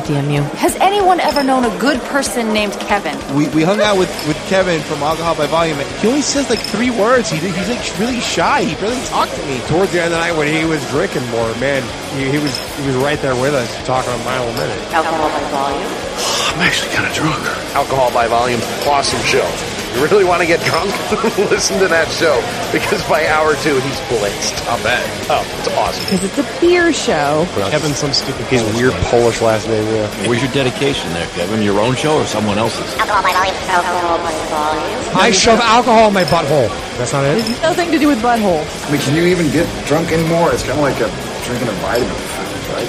all on Kevin, DMU. Has anyone ever known a good person named Kevin? We, we hung out with, with Kevin from Alcohol by Volume. He only says like three words. He, he's like really shy. He barely talked to me. Towards the end of the night when he was drinking more, man, he, he was he was right there with us, talking a mile a minute. Alcohol by volume. I'm actually kind of drunk. Alcohol by Volume, awesome show. You really want to get drunk? Listen to that show because by hour two he's blitzed. I'll bet. Oh, it's awesome. Because it's a beer show. Kevin, some stupid. He's weird Polish last name. Yeah. Where's your dedication there, Kevin? Your own show or someone else's? Alcohol by volume. Alcohol by volume. I shove alcohol in my butthole. That's not it. Nothing to do with butthole. I mean, can you even get drunk anymore? It's kind of like a drinking a vitamin right?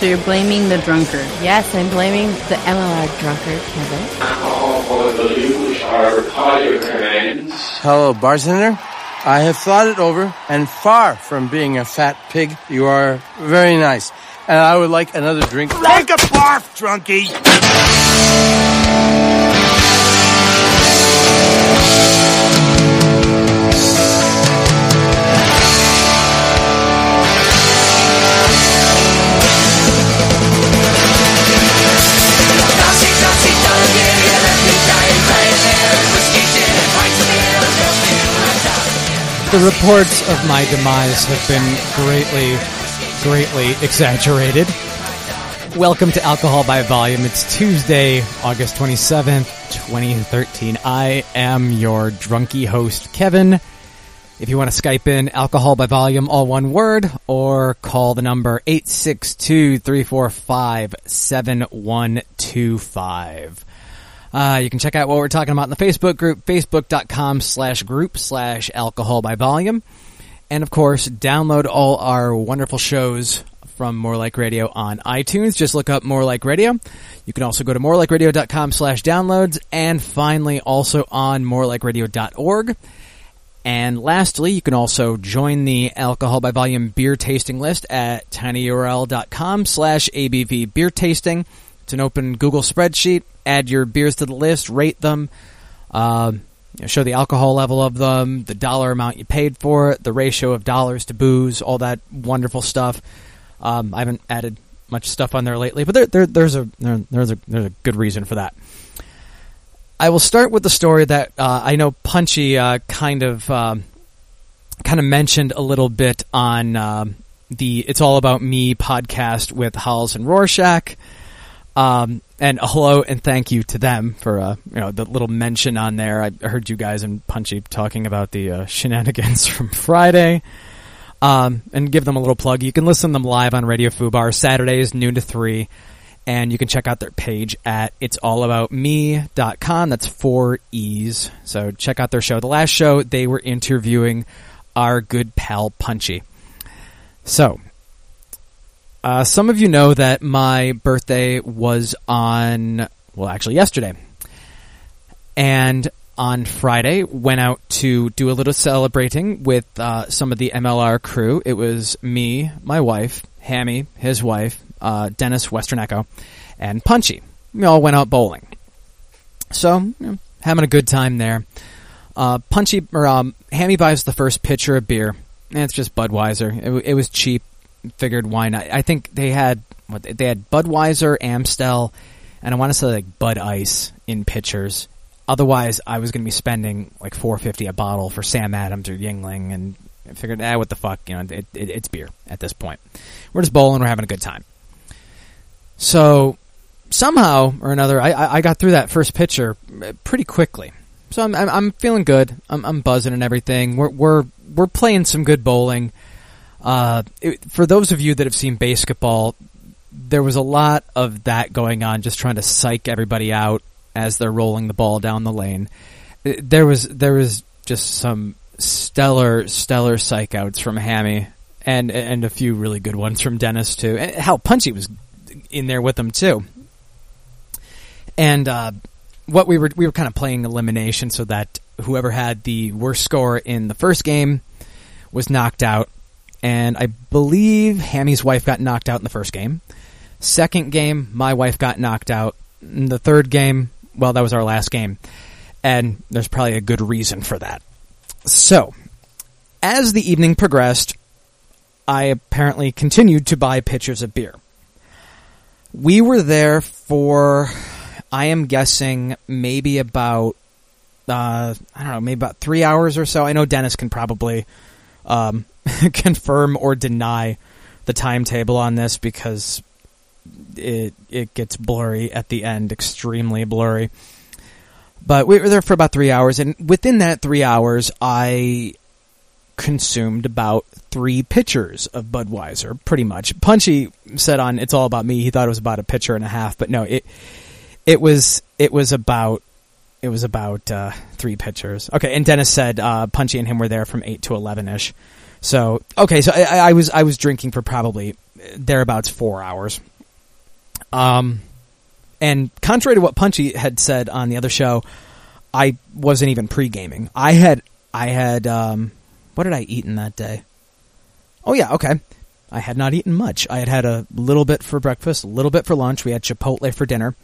So you're blaming the drunkard. Yes, I'm blaming the MLR drunkard, Kevin. Oh, Hello, bartender. I have thought it over, and far from being a fat pig, you are very nice. And I would like another drink. Take a barf, drunkie! The reports of my demise have been greatly, greatly exaggerated. Welcome to Alcohol by Volume. It's Tuesday, August 27th, 2013. I am your drunky host, Kevin. If you want to Skype in Alcohol by Volume, all one word, or call the number 862-345-7125. Uh, you can check out what we're talking about in the Facebook group, facebook.com slash group slash alcohol by volume. And of course, download all our wonderful shows from More Like Radio on iTunes. Just look up More Like Radio. You can also go to morelikeradio.com slash downloads and finally also on morelikeradio.org. And lastly, you can also join the Alcohol by Volume beer tasting list at tinyurl.com slash ABV beer tasting. It's an open Google spreadsheet. Add your beers to the list, rate them, uh, you know, show the alcohol level of them, the dollar amount you paid for it, the ratio of dollars to booze, all that wonderful stuff. Um, I haven't added much stuff on there lately, but there, there, there's a there, there's a there's a good reason for that. I will start with the story that uh, I know Punchy uh, kind of um, kind of mentioned a little bit on um, the "It's All About Me" podcast with Halls and Rorschach. Um, and hello and thank you to them for uh, you know the little mention on there. I heard you guys and Punchy talking about the uh, shenanigans from Friday. Um, and give them a little plug. You can listen to them live on Radio Fubar Saturdays noon to three, and you can check out their page at it'sallaboutme.com. That's four e's. So check out their show. The last show they were interviewing our good pal Punchy. So uh, some of you know that my birthday was on, well, actually yesterday. And on Friday, went out to do a little celebrating with uh, some of the MLR crew. It was me, my wife, Hammy, his wife, uh, Dennis Western Echo, and Punchy. We all went out bowling. So, you know, having a good time there. Uh, Punchy, or um, Hammy buys the first pitcher of beer. And it's just Budweiser. It, it was cheap figured why not. I think they had what they had Budweiser, Amstel, and I want to say like Bud Ice in pitchers. Otherwise, I was going to be spending like four fifty a bottle for Sam Adams or Yuengling, and I figured, ah, what the fuck, you know, it, it, it's beer at this point. We're just bowling, we're having a good time. So somehow or another, I, I, got through that first pitcher pretty quickly. So I'm, I'm, I'm feeling good. I'm, I'm buzzing and everything. We're we're we're playing some good bowling. Uh, it, for those of you that have seen BASEketball, there was a lot of that going on, just trying to psych everybody out as they're rolling the ball down the lane. There was there was just some stellar stellar psych outs from Hammy, and and a few really good ones from Dennis too. And hell, Punchy was in there with them too. And uh, what we were we were kind of playing elimination, so that whoever had the worst score in the first game was knocked out and I believe Hammy's wife got knocked out in the first game. Second game, my wife got knocked out. the third game, well, that was our last game. And there's probably a good reason for that. So, as the evening progressed, I apparently continued to buy pitchers of beer. We were there for, I am guessing, maybe about, uh, I don't know, maybe about three hours or so. I know Dennis can probably um, confirm or deny the timetable on this because it it gets blurry at the end, extremely blurry. But we were there for about three hours, and within that three hours, I consumed about three pitchers of Budweiser, pretty much. Punchy said on "It's All About Me" he thought it was about a pitcher and a half, but no, it it was it was about it was about uh, three pitchers. Okay, and Dennis said uh, Punchy and him were there from eight to eleven ish. So okay, so I, I was I was drinking for probably thereabouts four hours. Um, and contrary to what Punchy had said on the other show, I wasn't even pre gaming. I had I had um, what did I eat in that day? Oh yeah, okay. I had not eaten much. I had had a little bit for breakfast, a little bit for lunch. We had Chipotle for dinner,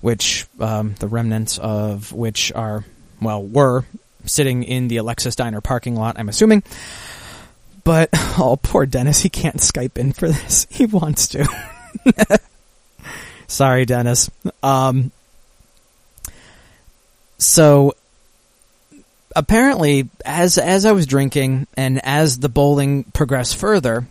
which um, the remnants of which are well were sitting in the Alexis Diner parking lot. I'm assuming. But oh, poor Dennis, he can't Skype in for this. He wants to. Sorry, Dennis. Um, so apparently, as as I was drinking and as the bowling progressed further,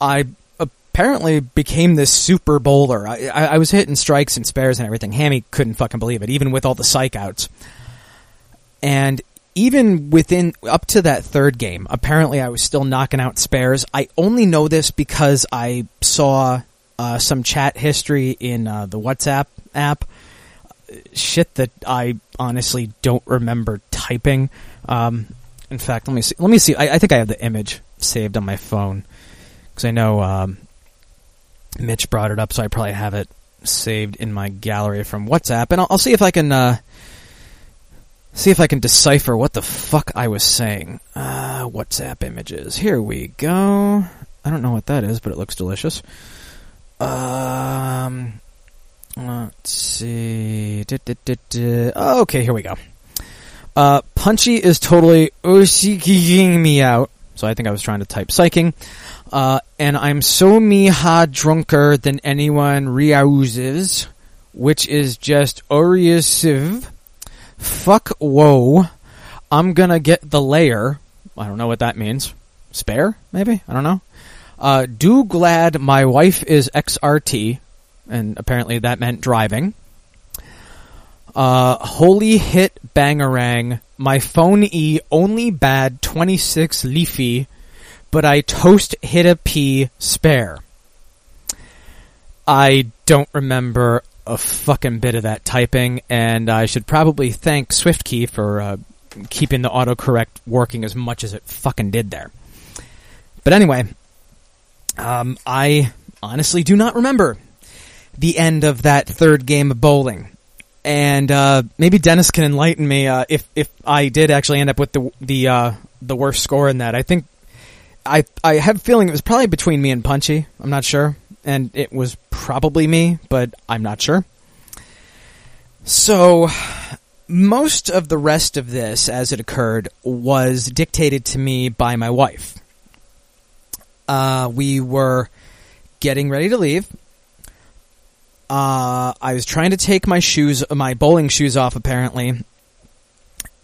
I apparently became this super bowler. I, I, I was hitting strikes and spares and everything. Hammy couldn't fucking believe it, even with all the psych outs. And even within up to that third game, apparently I was still knocking out spares. I only know this because I saw uh, some chat history in uh, the WhatsApp app. Shit that I honestly don't remember typing. Um, in fact, let me see. Let me see. I, I think I have the image saved on my phone because I know um, Mitch brought it up, so I probably have it saved in my gallery from WhatsApp, and I'll, I'll see if I can uh, see if I can decipher what the fuck I was saying. Uh, WhatsApp images. Here we go. I don't know what that is, but it looks delicious. Um, let's see. Da, da, da, okay, here we go. Uh, Punchy is totally psyching me out. So I think I was trying to type psyching. Uh, and I'm so miha drunker than anyone reauses, which is just oriasive. Fuck whoa. I'm gonna get the layer. I don't know what that means. Spare, maybe? I don't know. Uh, do glad my wife is XRT, and apparently that meant driving. Uh, holy hit bangarang. My phone E only bad 26 leafy, but I toast hit a P spare. I don't remember a fucking bit of that typing, and I should probably thank SwiftKey for uh, keeping the autocorrect working as much as it fucking did there. But anyway, um, I honestly do not remember the end of that third game of bowling. And uh, maybe Dennis can enlighten me uh, if if I did actually end up with the the uh, the worst score in that. I think I I have a feeling it was probably between me and Punchy. I'm not sure, and it was probably me, but I'm not sure. So most of the rest of this, as it occurred, was dictated to me by my wife. Uh, we were getting ready to leave. Uh, I was trying to take my shoes, my bowling shoes off, apparently,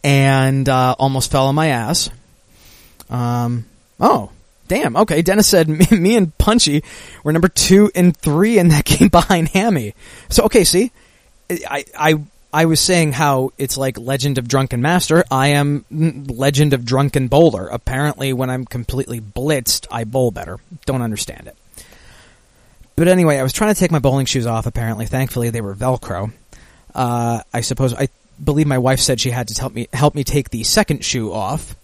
and uh, almost fell on my ass. Um, oh, damn. Okay, Dennis said me, me, and Punchy were number two and three in that game behind Hammy. So okay, see, I I I was saying how it's like Legend of Drunken Master. I am Legend of Drunken Bowler. Apparently, when I'm completely blitzed, I bowl better. Don't understand it. But anyway, I was trying to take my bowling shoes off. Apparently, thankfully, they were Velcro. Uh, I suppose I believe my wife said she had to help me help me take the second shoe off.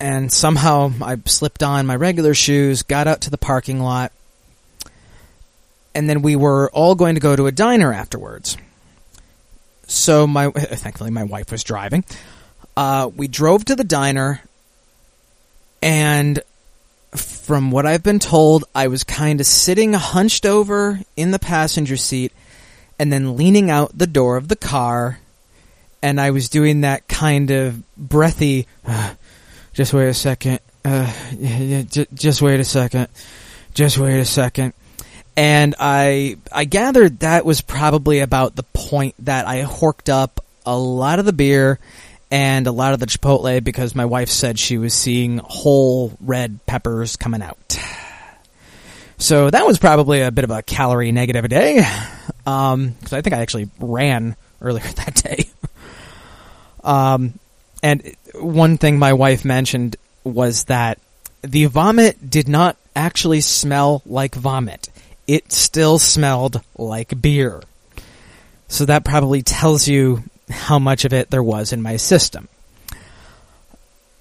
And somehow I slipped on my regular shoes, got out to the parking lot, and then we were all going to go to a diner afterwards. So my thankfully my wife was driving. Uh, we drove to the diner, and from what I've been told, I was kind of sitting hunched over in the passenger seat, and then leaning out the door of the car, and I was doing that kind of breathy. "Uh, just wait a second. Uh, yeah, yeah, j- just wait a second. Just wait a second. And I I gathered that was probably about the point that I horked up a lot of the beer and a lot of the chipotle because my wife said she was seeing whole red peppers coming out. So that was probably a bit of a calorie negative day, because I think I actually ran earlier that day. um, and one thing my wife mentioned was that the vomit did not actually smell like vomit. It still smelled like beer. So that probably tells you how much of it there was in my system.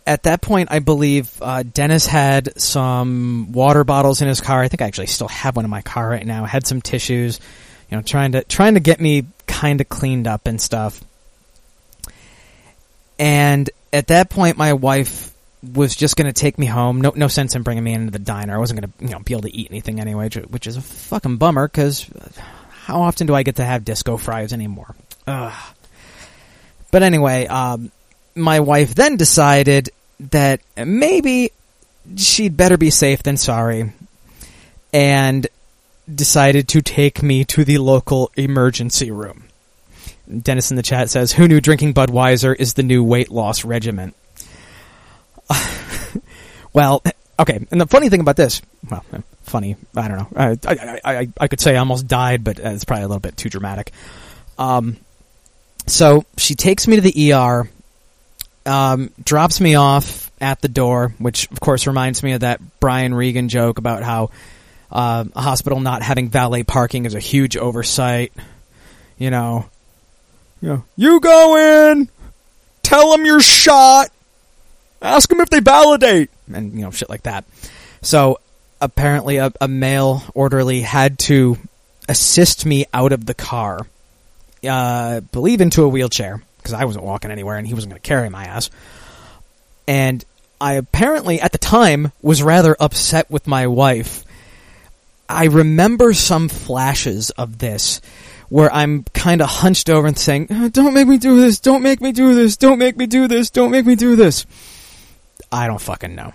At that point, I believe uh, Dennis had some water bottles in his car. I think I actually still have one in my car right now. Had some tissues, you know, trying to trying to get me kind of cleaned up and stuff. And at that point, my wife was just going to take me home. No, no sense in bringing me into the diner. I wasn't going to, you know, be able to eat anything anyway, which- is a fucking bummer because how often do I get to have disco fries anymore? Ugh. But anyway, um, my wife then decided that maybe she'd better be safe than sorry, and decided to take me to the local emergency room. Dennis in the chat says, "Who knew drinking Budweiser is the new weight loss regimen?" well, okay. And the funny thing about this, well, funny, I don't know. I I, I, I could say I almost died, but it's probably a little bit too dramatic. Um, so she takes me to the ER, um, drops me off at the door, which of course reminds me of that Brian Regan joke about how uh, a hospital not having valet parking is a huge oversight. You know, you you go in, tell them you're shot, ask them if they validate, and you know, shit like that. So apparently, a, a male orderly had to assist me out of the car, uh, believe into a wheelchair because I wasn't walking anywhere and he wasn't going to carry my ass. And I apparently, at the time, was rather upset with my wife. I remember some flashes of this where I'm kind of hunched over and saying, "Uh, Don't make me do this, don't make me do this, don't make me do this, don't make me do this. I don't fucking know.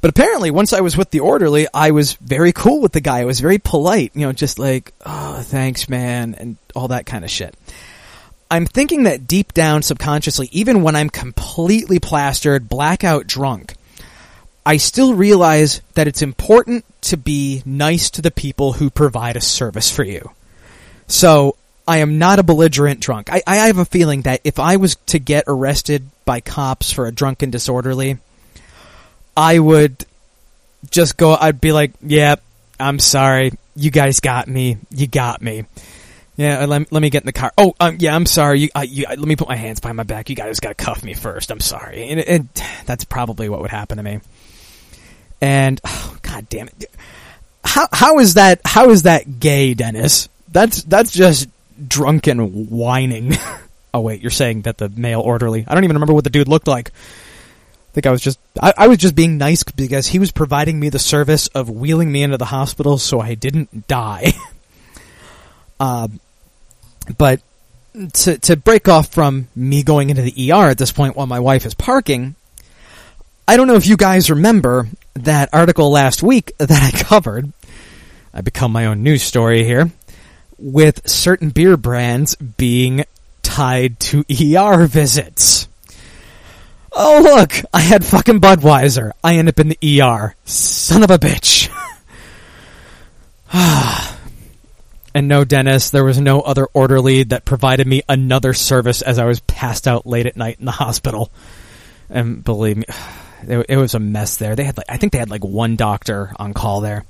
But apparently, once I was with the orderly, I was very cool with the guy. I was very polite, you know, just like, oh, thanks, man, and all that kind of shit. I'm thinking that deep down subconsciously, even when I'm completely plastered, blackout drunk, I still realize that it's important to be nice to the people who provide a service for you. So I am not a belligerent drunk. I, I have a feeling that if I was to get arrested by cops for a drunken disorderly, I would just go. I'd be like, "Yeah, I'm sorry. You guys got me. You got me." Yeah, let, let me get in the car. Oh, um, yeah, I'm sorry. You, uh, you, let me put my hands behind my back. You guys got to cuff me first. I'm sorry, and, and that's probably what would happen to me. And oh, god damn it, how how is that? How is that gay, Dennis? That's that's just drunken whining. oh wait, you're saying that the male orderly? I don't even remember what the dude looked like. I think I was just I, I was just being nice because he was providing me the service of wheeling me into the hospital so I didn't die. um, but to to break off from me going into the ER at this point while my wife is parking, I don't know if you guys remember that article last week that I covered. I become my own news story here with certain beer brands being tied to ER visits. Oh look, I had fucking Budweiser. I end up in the ER. Son of a bitch. and no, Dennis, there was no other orderly that provided me another service as I was passed out late at night in the hospital. And believe me, it, was a mess there. They had like, I think they had like one doctor on call there.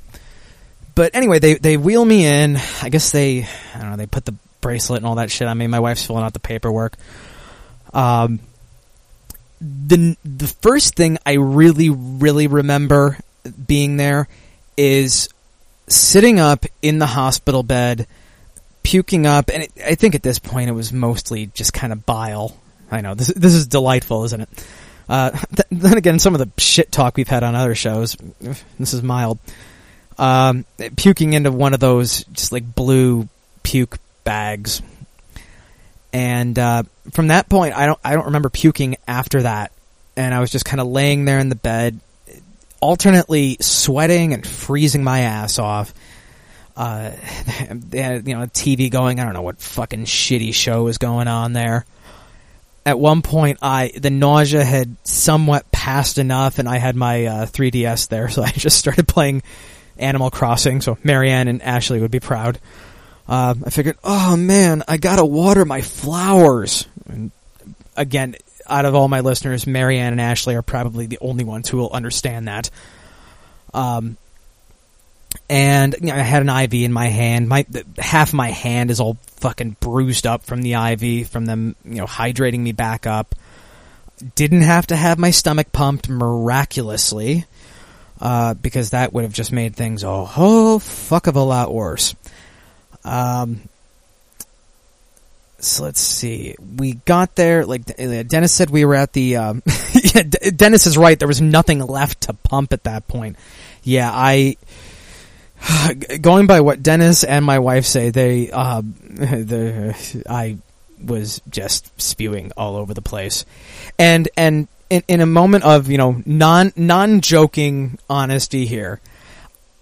But anyway, they, they wheel me in. I guess they, I don't know, they put the bracelet and all that shit on me. My wife's filling out the paperwork. Um, the the first thing I really really remember being there is sitting up in the hospital bed, puking up, and it, I think at this point it was mostly just kind of bile. I know this this is delightful, isn't it? Uh, th- then again, some of the shit talk we've had on other shows, this is mild. Um, puking into one of those just like blue puke bags. And uh, from that point, I don't I don't remember puking after that. And I was just kind of laying there in the bed, alternately sweating and freezing my ass off. Uh, they had, you know, TV going. I don't know what fucking shitty show was going on there. At one point, I the nausea had somewhat passed enough, and I had my uh, 3DS there, so I just started playing Animal Crossing. So Marianne and Ashley would be proud. Uh, I figured, oh man, I gotta water my flowers. And again, out of all my listeners, Marianne and Ashley are probably the only ones who will understand that. Um, and you know, I had an IV in my hand. My half my hand is all fucking bruised up from the IV, from them, you know, hydrating me back up. Didn't have to have my stomach pumped miraculously, uh, because that would have just made things a whole fuck of a lot worse. Um, so let's see. We got there. Like Dennis said, we were at the. Um, yeah, Dennis is right. There was nothing left to pump at that point. Yeah, I. Going by what Dennis and my wife say, they. Uh, the I was just spewing all over the place, and and in, in a moment of you know non non joking honesty here.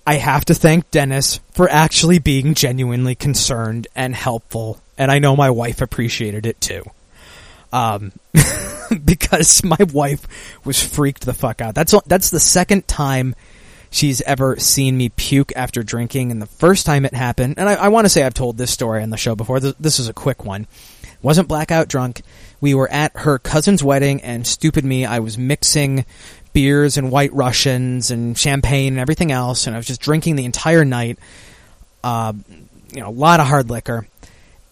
I have to thank Dennis for actually being genuinely concerned and helpful, and I know my wife appreciated it too. Um, because my wife was freaked the fuck out. That's that's the second time she's ever seen me puke after drinking, and the first time it happened, and I, I want to say I've told this story on the show before. This, this is a quick one. Wasn't blackout drunk. We were at her cousin's wedding, and stupid me, I was mixing beers and white Russians and champagne and everything else, and I was just drinking the entire night. Uh, you know, a lot of hard liquor.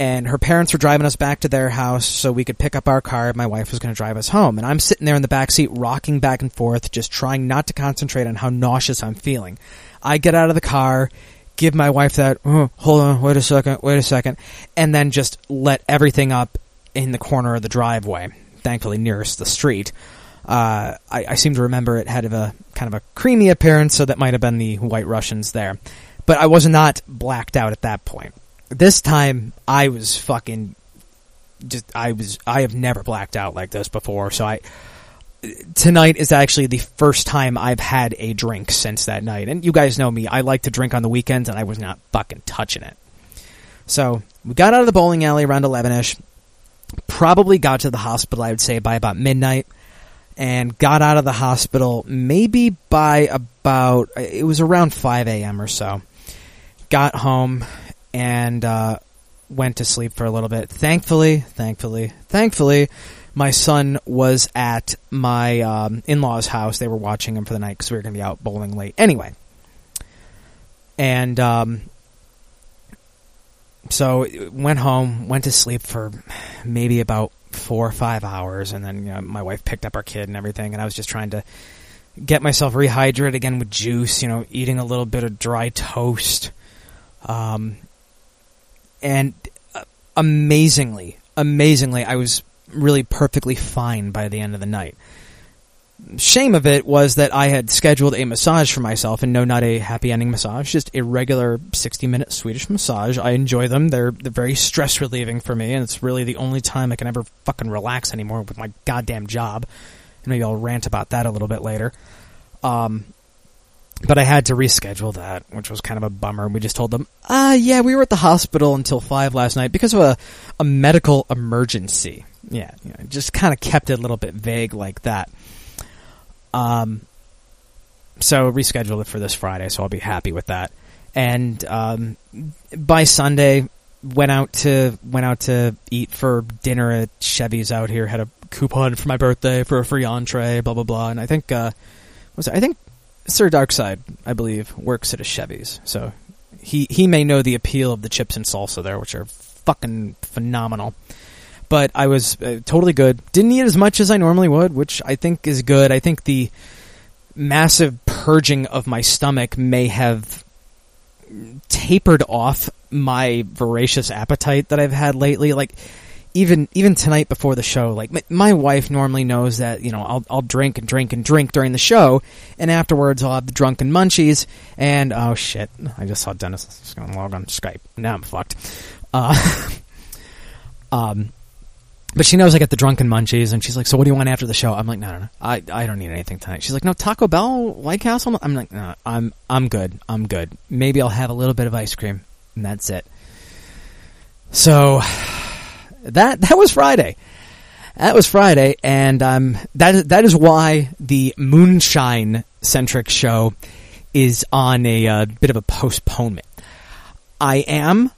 And her parents were driving us back to their house so we could pick up our car. My wife was going to drive us home, and I'm sitting there in the back seat, rocking back and forth, just trying not to concentrate on how nauseous I'm feeling. I get out of the car, give my wife that, oh, hold on, wait a second, wait a second, and then just let everything up in the corner of the driveway, thankfully nearest the street. Uh, I, I, seem to remember it had a kind of a creamy appearance, so that might have been the White Russians there. But I was not blacked out at that point. This time, I was fucking just I was I have never blacked out like this before. So I tonight is actually the first time I've had a drink since that night. And you guys know me, I like to drink on the weekends, and I was not fucking touching it. So we got out of the bowling alley around eleven ish. Probably got to the hospital, I would say, by about midnight and got out of the hospital maybe by about it was around 5 a.m. or so. Got home and uh, went to sleep for a little bit. Thankfully, thankfully, thankfully, my son was at my um, in-laws' house. They were watching him for the night because we were going to be out bowling late anyway. And um, so went home, went to sleep for maybe about four or five hours, and then you know, my wife picked up our kid and everything, and I was just trying to get myself rehydrated again with juice, you know, eating a little bit of dry toast. Um, and uh, amazingly, amazingly, I was really perfectly fine by the end of the night shame of it was that I had scheduled a massage for myself, and no, not a happy ending massage, just a regular 60 minute Swedish massage. I enjoy them. They're, they're very stress relieving for me, and it's really the only time I can ever fucking relax anymore with my goddamn job. And maybe I'll rant about that a little bit later. Um, but I had to reschedule that, which was kind of a bummer. We just told them, ah, uh, yeah, we were at the hospital until 5 last night because of a, a medical emergency. Yeah, you know, just kind of kept it a little bit vague like that. Um, so rescheduled it for this Friday, so I'll be happy with that. And um, by Sunday, went out to went out to eat for dinner at Chevy's out here. Had a coupon for my birthday for a free entree, blah blah blah. And I think uh, was it, I think Sir Darkside, I believe, works at a Chevy's, so he he may know the appeal of the chips and salsa there, which are fucking phenomenal but I was uh, totally good. Didn't eat as much as I normally would, which I think is good. I think the massive purging of my stomach may have tapered off my voracious appetite that I've had lately. Like even even tonight before the show, like my, my, wife normally knows that you know I'll I'll drink and drink and drink during the show, and afterwards I'll have the drunken munchies. And oh shit, I just saw Dennis. Just gonna log on Skype. Now I'm fucked. Uh, um, but she knows I get the drunken munchies, and she's like, "So what do you want after the show?" I'm like, "No, no, no, I, I don't need anything tonight." She's like, "No, Taco Bell, White Castle." I'm like, "No, I'm, I'm good. I'm good. Maybe I'll have a little bit of ice cream, and that's it." So that that was Friday. That was Friday, and um, that that is why the moonshine centric show is on a uh, bit of a postponement. I am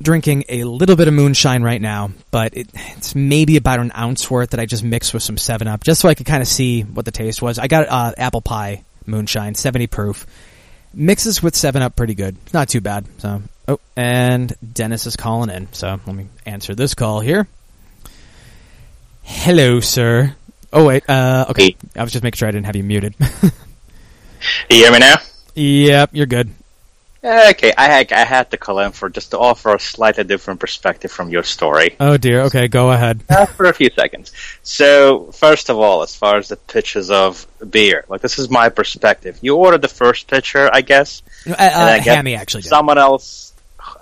drinking a little bit of moonshine right now, but it, it's maybe about an ounce worth that I just mixed with some Seven Up, just so I could kind of see what the taste was. I got uh, apple pie moonshine, seventy proof, mixes with Seven Up pretty good. Not too bad. So, oh, and Dennis is calling in, so let me answer this call here. Hello, sir. Oh wait, uh, okay. I was just making sure I didn't have you muted. You hear me now? yep, you're good. Okay, I had, I had to call in for just to offer a slightly different perspective from your story Oh dear. Okay, go ahead. uh, for a few seconds. So, first of all, as far as the pitches of beer, like this is my perspective. You ordered the first pitcher, I guess. Uh, uh, and I guess Hammy actually did. Someone else,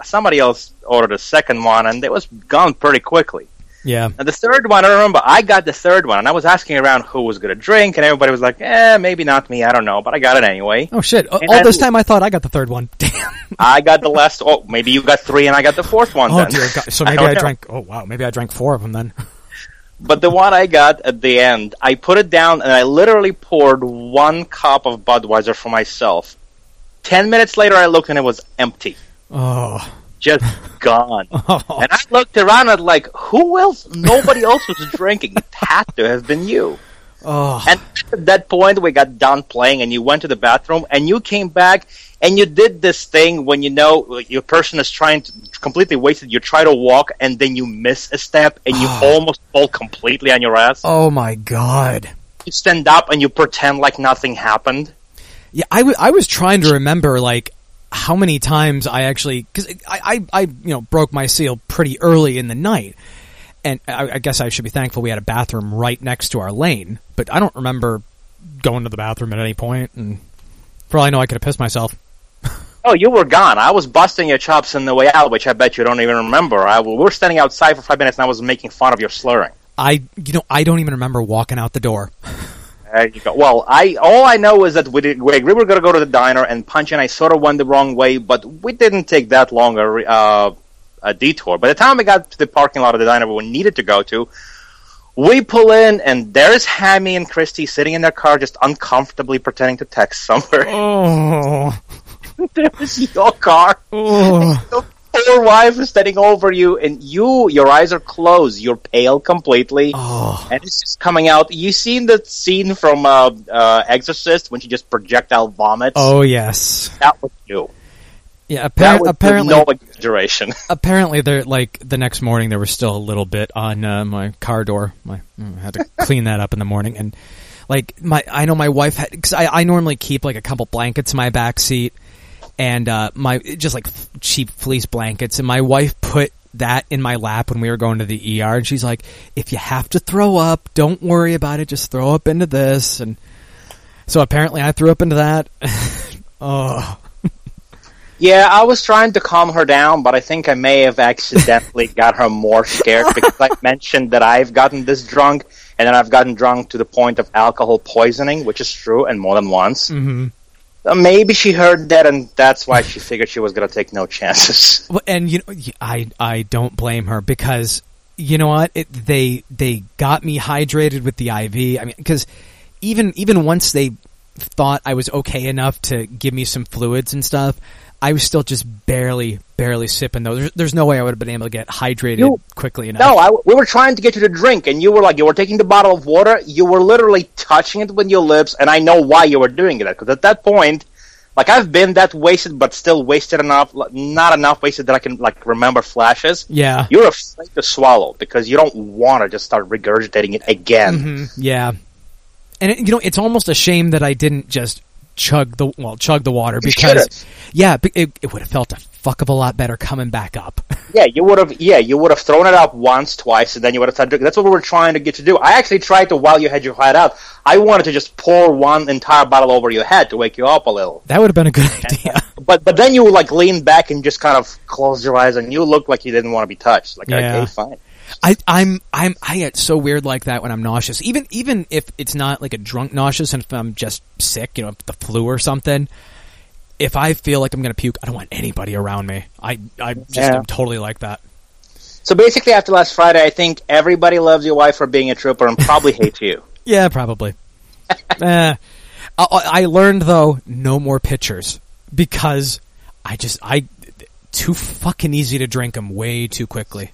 somebody else ordered a second one, and it was gone pretty quickly. Yeah. And the third one, I remember I got the third one, and I was asking around who was going to drink, and everybody was like, "Eh, maybe not me. I don't know," but I got it anyway. Oh shit! And All then this time I thought I got the third one. Damn. I got the last. Oh, maybe you got three, and I got the fourth one. Oh then. dear God. So maybe I, know. drank. Oh wow. Maybe I drank four of them then. But the one I got at the end, I put it down, and I literally poured one cup of Budweiser for myself. Ten minutes later, I looked, and it was empty, Oh. just gone. Oh. And I looked around at like, who else? Nobody else was drinking. It had to have been you. Oh. And at that point, we got done playing, and you went to the bathroom, and you came back, and you did this thing when you know your person is trying to completely wasted. You try to walk, and then you miss a step, and you almost fall completely on your ass. Oh my god. You stand up, and you pretend like nothing happened. Yeah, I, w- I was trying to remember like how many times I actually because I, I I you know broke my seal pretty early in the night, and I, I guess I should be thankful we had a bathroom right next to our lane. But I don't remember going to the bathroom at any point, and for all I know, I could have pissed myself. Oh, you were gone. I was busting your chops on the way out, which I bet you don't even remember. I, we were standing outside for five minutes, and I was making fun of your slurring. I you know I don't even remember walking out the door. There you go. Well, I all I know is that we did, we agreed we were going to go to the diner, and Punch and I sort of went the wrong way, but we didn't take that long a, uh, a detour. By the time we got to the parking lot of the diner we needed to go to, we pull in, and there's Hammy and Christy sitting in their car, just uncomfortably pretending to text somewhere. Oh. there's your car. Oh. Your poor wife is standing over you, and you, your eyes are closed. You're pale completely, Oh. and it's just coming out. You seen the scene from uh, uh, Exorcist when she just projectile vomits? Oh yes. that was you. Yeah. Apparently. no exaggeration. apparently there like the next morning there was still a little bit on uh, my car door my I had to clean that up in the morning and like my I know my wife had cuz I, I normally keep like a couple blankets in my back seat and uh my just like cheap fleece blankets and my wife put that in my lap when we were going to the ER and she's like if you have to throw up don't worry about it just throw up into this and so apparently I threw up into that. Oh Yeah, I was trying to calm her down, but I think I may have accidentally got her more scared because I mentioned that I've gotten this drunk, and then I've gotten drunk to the point of alcohol poisoning, which is true, and more than once. mhm Uh, Uh, maybe she heard that, and that's why she figured she was going to take no chances. And you know, I I don't blame her because you know what? It, they they got me hydrated with the IV. I mean, because even even once they thought I was okay enough to give me some fluids and stuff, I was still just barely barely sipping though. There's, there's no way I would have been able to get hydrated You- quickly enough. No, I, we were trying to get you to drink, and you were like, you were taking the bottle of water, you were literally touching it with your lips, and I know why you were doing that Because at that point, like I've been that wasted, but still wasted enough, not enough wasted that I can like remember flashes. Yeah. You're afraid to swallow because you don't want to just start regurgitating it again. Mhm, yeah. And it, you know, it's almost a shame that I didn't just chug the well chug the water because yeah, it, it would have felt a fuck of a lot better coming back up. Yeah, you would have. Yeah, you would have thrown it up once, twice, and then you would have started drinking. That's what we were trying to get to do. I actually tried to while you had your head out. I wanted to just pour one entire bottle over your head to wake you up a little. That would have been a good idea. But but then you would like lean back and just kind of close your eyes, and you looked like you didn't want to be touched. Like Yeah. okay, fine. I, I'm I'm I get so weird like that when I'm nauseous. Even even if it's not like a drunk nauseous, and if I'm just sick, you know, the flu or something. If I feel like I'm gonna puke, I don't want anybody around me. I I just Yeah. am totally like that. So basically, after last Friday, I think everybody loves your wife for being a trooper and probably hates you. Yeah, probably. eh. I, I learned though no more pictures because I just I too fucking easy to drink them way too quickly.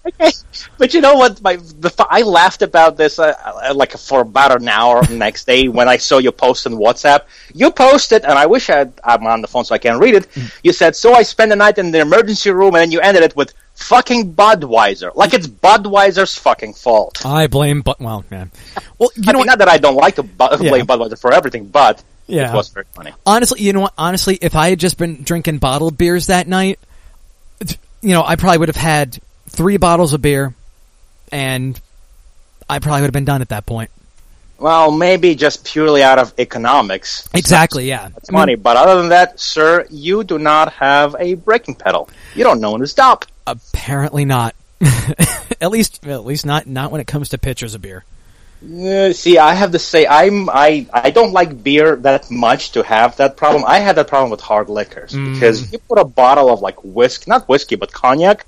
But you know what? My the, I laughed about this uh, uh, like for about an hour the next day when I saw your post on WhatsApp. You posted, and I wish I, I'm on the phone so I can read it. You said, "So I spent the night in the emergency room," and then you ended it with "fucking Budweiser," like it's Budweiser's fucking fault. I blame, but well, man. Well, you I know mean, not that I don't like to bu- Yeah. blame Budweiser for everything, but Yeah. it was very funny. Honestly, you know what? Honestly, if I had just been drinking bottled beers that night, you know, I probably would have had three bottles of beer, and I probably would have been done at that point. Well, maybe just purely out of economics. Exactly. Yeah. It's money, but other than that, sir, you do not have a braking pedal. You don't know when to stop. Apparently not. at least, at least not not when it comes to pitchers of beer. Uh, see, I have to say, I'm I I don't like beer that much to have that problem. I had that problem with hard liquors Mm. because you put a bottle of like whiskey, not whiskey, but cognac.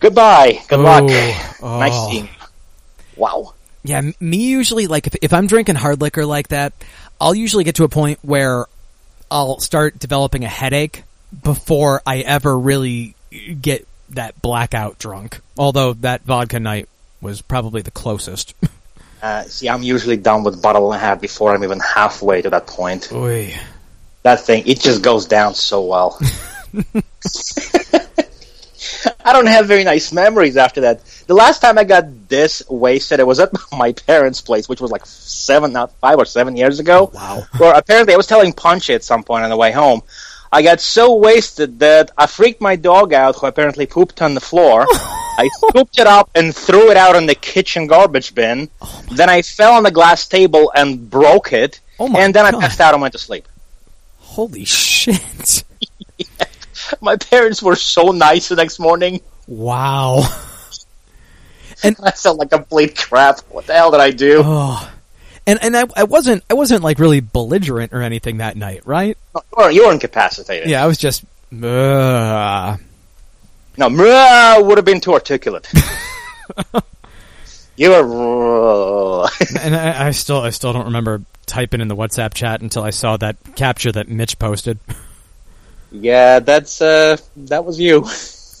Goodbye, good luck, Oh. nice seeing. Wow. Yeah, me usually like if, if I'm drinking hard liquor like that, I'll usually get to a point where I'll start developing a headache before I ever really get that blackout drunk. Although that vodka night was probably the closest. Uh, see, I'm usually done with bottle and a half before I'm even halfway to that point. Oy. That thing, it just goes down so well. I don't have very nice memories after that. The last time I got this wasted, it was at my parents' place, which was like seven, not five or seven years ago. Wow. Where apparently I was telling Punchy at some point on the way home. I got so wasted that I freaked my dog out, who apparently pooped on the floor. I scooped it up and threw it out in the kitchen garbage bin. then I fell on the glass table and broke it. Oh my and then God. I passed out and went to sleep. Holy shit. My parents were so nice the next morning. Wow. And I felt like complete crap. What the hell did I do? Oh. And and I, I wasn't I wasn't like really belligerent or anything that night, right? You were, you were incapacitated. Yeah, I was just uh, No, would have been too articulate. you were. and I, I still I still don't remember typing in the WhatsApp chat until I saw that capture that Mitch posted. yeah, that's uh, that was you.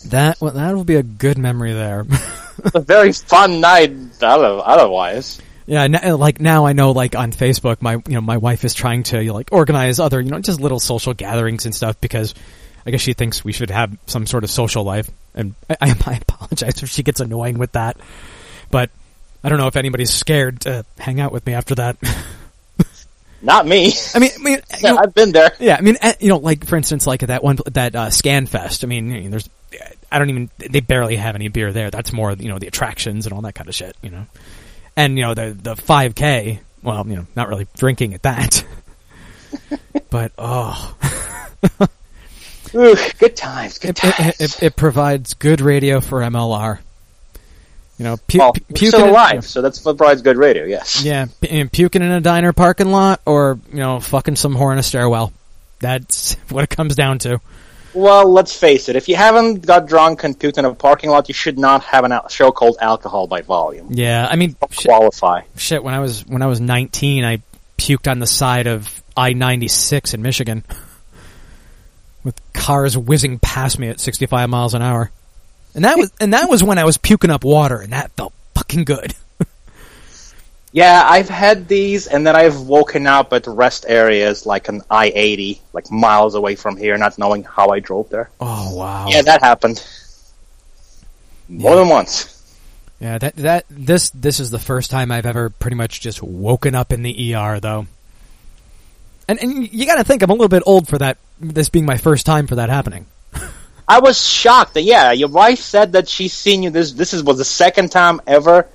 That well, that will be a good memory there. a very fun night. Otherwise, yeah, n- like now I know like on Facebook my you know my wife is trying to like organize other you know just little social gatherings and stuff because I guess she thinks we should have some sort of social life and I, I, apologize if she gets annoying with that, but I don't know if anybody's scared to hang out with me after that. not me. I mean, I mean, you know, I've been there. Yeah, I mean, eh, you know, like for instance, like at that one that uh, Scan Fest. I mean, there's, I don't even they barely have any beer there. That's more you know the attractions and all that kind of shit. You know, and you know the the 5K. Well, you know, not really drinking at that, but oh, Ooh, good times. Good it, times. it, it, it provides good radio for MLR. You know, pu- well, pu- still in- alive, so that's what provides good radio. Yes. Yeah, and puking in a diner parking lot, or you know, fucking some whore in a stairwell. That's what it comes down to. Well, let's face it. If you haven't got drunk and puked in a parking lot, you should not have a show called Alcohol by Volume. Yeah, I mean, shit, Qualify. shit. When I was when I was nineteen, I puked on the side of I ninety six in Michigan, with cars whizzing past me at sixty five miles an hour, and that was and that was when I was puking up water, and that felt fucking good. Yeah, I've had these, and then I've woken up at rest areas like an I eighty, like miles away from here, not knowing how I drove there. Oh wow! Yeah, that happened more than once. Yeah, that that this this is the first time I've ever pretty much just woken up in the ER though. And, and you got to think I'm a little bit old for that. This being my first time for that happening. I was shocked. That, yeah, your wife said that she's seen you. This this is was the second time ever.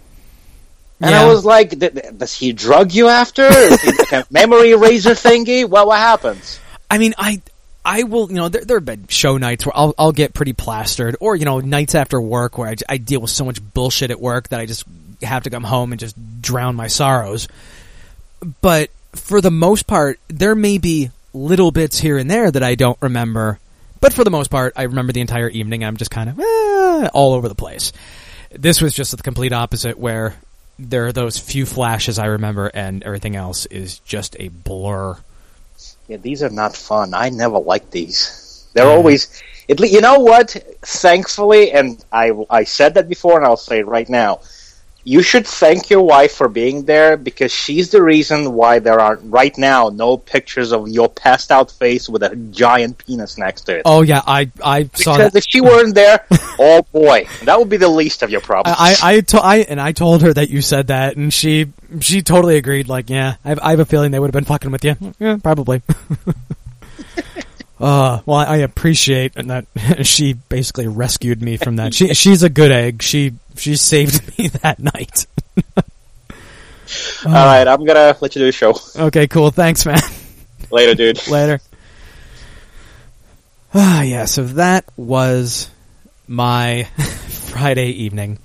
And Yeah. I was like, "D- d- does he drug you after? Is he like a memory eraser thingy? Well, what happens? I mean, I I will, you know, there, there have been show nights where I'll I'll get pretty plastered, or you know, nights after work where I deal with so much bullshit at work that I just have to come home and just drown my sorrows. But for the most part, there may be little bits here and there that I don't remember. But for the most part, I remember the entire evening. I'm just kind of eh, all over the place. This was just the complete opposite, where there are those few flashes I remember, and everything else is just a blur. Yeah, these are not fun. I never liked these. They're always. At le- you know what? Thankfully, and I I said that before, and I'll say it right now. You should thank your wife for being there because she's the reason why there are right now no pictures of your passed out face with a giant penis next to it. Oh yeah, I I saw because that. if she weren't there, oh boy, that would be the least of your problems. I, I, I, to, I, and I told her that you said that, and she, she totally agreed. Like, yeah, I, have- I have a feeling they would have been fucking with you. Yeah, probably. uh, well, I appreciate that she basically rescued me from that. She, she's a good egg. She, she saved me that night. All right, I'm gonna let you do the show Okay, cool. Thanks, man. later, dude. Later. Ah, yeah. So that was my Friday evening,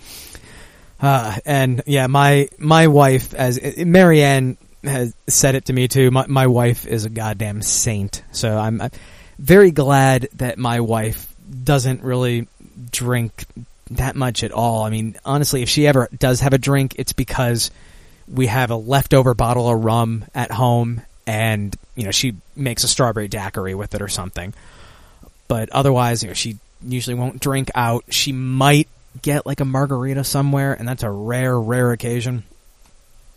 uh, and yeah, my my wife, as Marianne has said it to me too. My my wife is a goddamn saint. So I'm, I'm very glad that my wife doesn't really drink that much at all. I mean, honestly, if she ever does have a drink, it's because we have a leftover bottle of rum at home and you know she makes a strawberry daiquiri with it or something. But otherwise you know she usually won't drink out. She might get like a margarita somewhere and that's a rare rare occasion.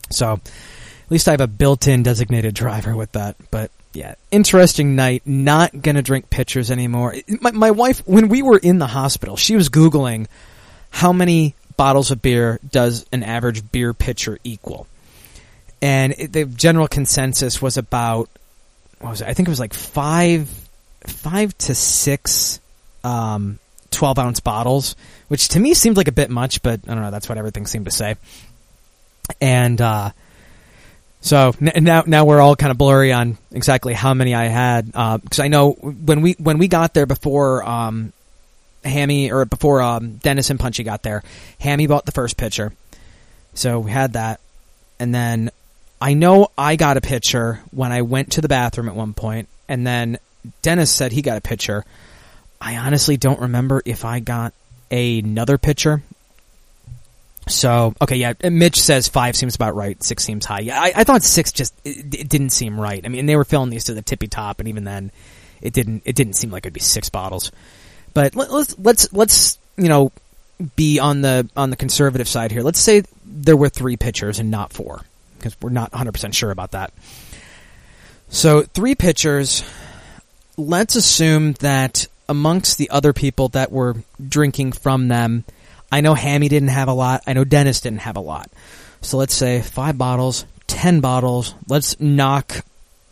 So at least i have a built-in designated driver with that. But yeah interesting night. Not gonna drink pitchers anymore. My, my wife when we were in the hospital she was googling how many bottles of beer does an average beer pitcher equal and it, the general consensus was about what was it? I think it was like five, five to six, um, twelve ounce bottles, which to me seemed like a bit much, but I don't know. That's what everything seemed to say. And uh, so now, now we're all kind of blurry on exactly how many I had because I know when we when we got there before um, Hammy or before um, Dennis and Punchy got there, Hammy bought the first pitcher, so we had that, and then I know I got a pitcher when I went to the bathroom at one point, and then Dennis said he got a pitcher. I honestly don't remember if I got another pitcher. So okay, yeah. Mitch says five seems about right. Six seems high. Yeah, I, I thought six just it, it didn't seem right. I mean, they were filling these to the tippy top, and even then, it didn't. It didn't seem like it'd be six bottles. But let, let's let's let's you know be on the on the conservative side here. Let's say there were three pitchers and not four, because we're not 100 percent sure about that. So three pitchers. Let's assume that amongst the other people that were drinking from them, I know Hammy didn't have a lot. I know Dennis didn't have a lot. So let's say five bottles, ten bottles. Let's knock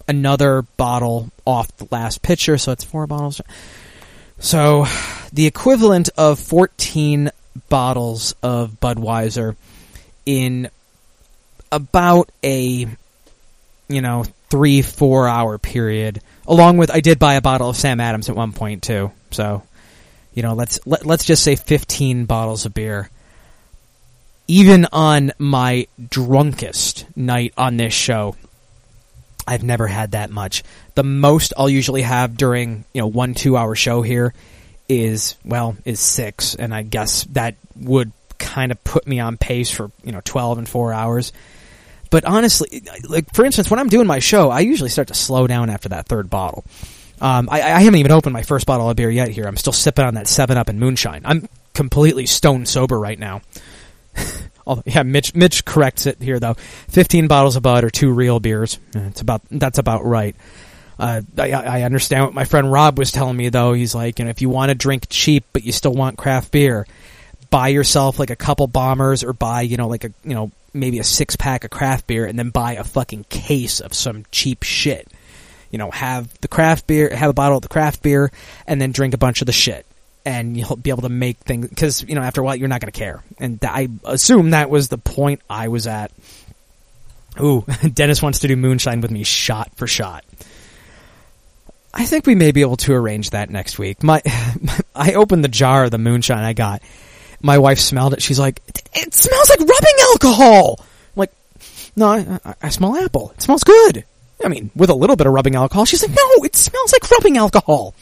another bottle off the last pitcher, so it's four bottles. So the equivalent of 14 bottles of Budweiser in about a you know, 3 4 hour period. Along with I did buy a bottle of Sam Adams at one point too. So, you know, let's let, let's just say 15 bottles of beer. Even on my drunkest night on this show, I've never had that much. The most I'll usually have during, you know, one 2 hour show here is well, is 6 and I guess that would kind of put me on pace for, you know, 12 and 4 hours. But honestly, like for instance, when I'm doing my show, I usually start to slow down after that third bottle. Um, I, I haven't even opened my first bottle of beer yet. Here, I'm still sipping on that Seven Up and Moonshine. I'm completely stone sober right now. Although, yeah, Mitch Mitch corrects it here though. Fifteen bottles of Bud or two real beers. Uh, It's about that's about right. Uh, I, I understand what my friend Rob was telling me though. He's like, you know, if you want to drink cheap but you still want craft beer, buy yourself like a couple bombers or buy you know like a you know maybe a six pack of craft beer and then buy a fucking case of some cheap shit you know, have the craft beer, have a bottle of the craft beer, and then drink a bunch of the shit. And you'll be able to make things, because, you know, after a while, you're not going to care. And I assume that was the point I was at. Ooh, Dennis wants to do moonshine with me shot for shot. I think we may be able to arrange that next week. My, I opened the jar of the moonshine I got. My wife smelled it. She's like, "It smells like rubbing alcohol." I'm like, no, I, I, smell apple. It smells good. I mean, with a little bit of rubbing alcohol. She's like, no, it smells like rubbing alcohol.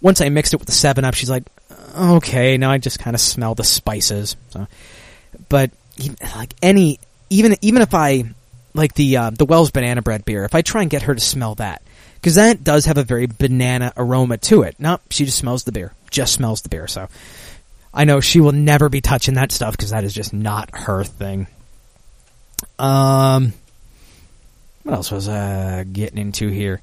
Once I mixed it with the Seven Up, she's like, okay, now I just kind of smell the spices. So, but like any, even even if I like the uh, the Wells banana bread beer, if I try and get her to smell that, because that does have a very banana aroma to it. No, she just smells the beer, just smells the beer. So I know she will never be touching that stuff because that is just not her thing. Um, what else was uh getting into here?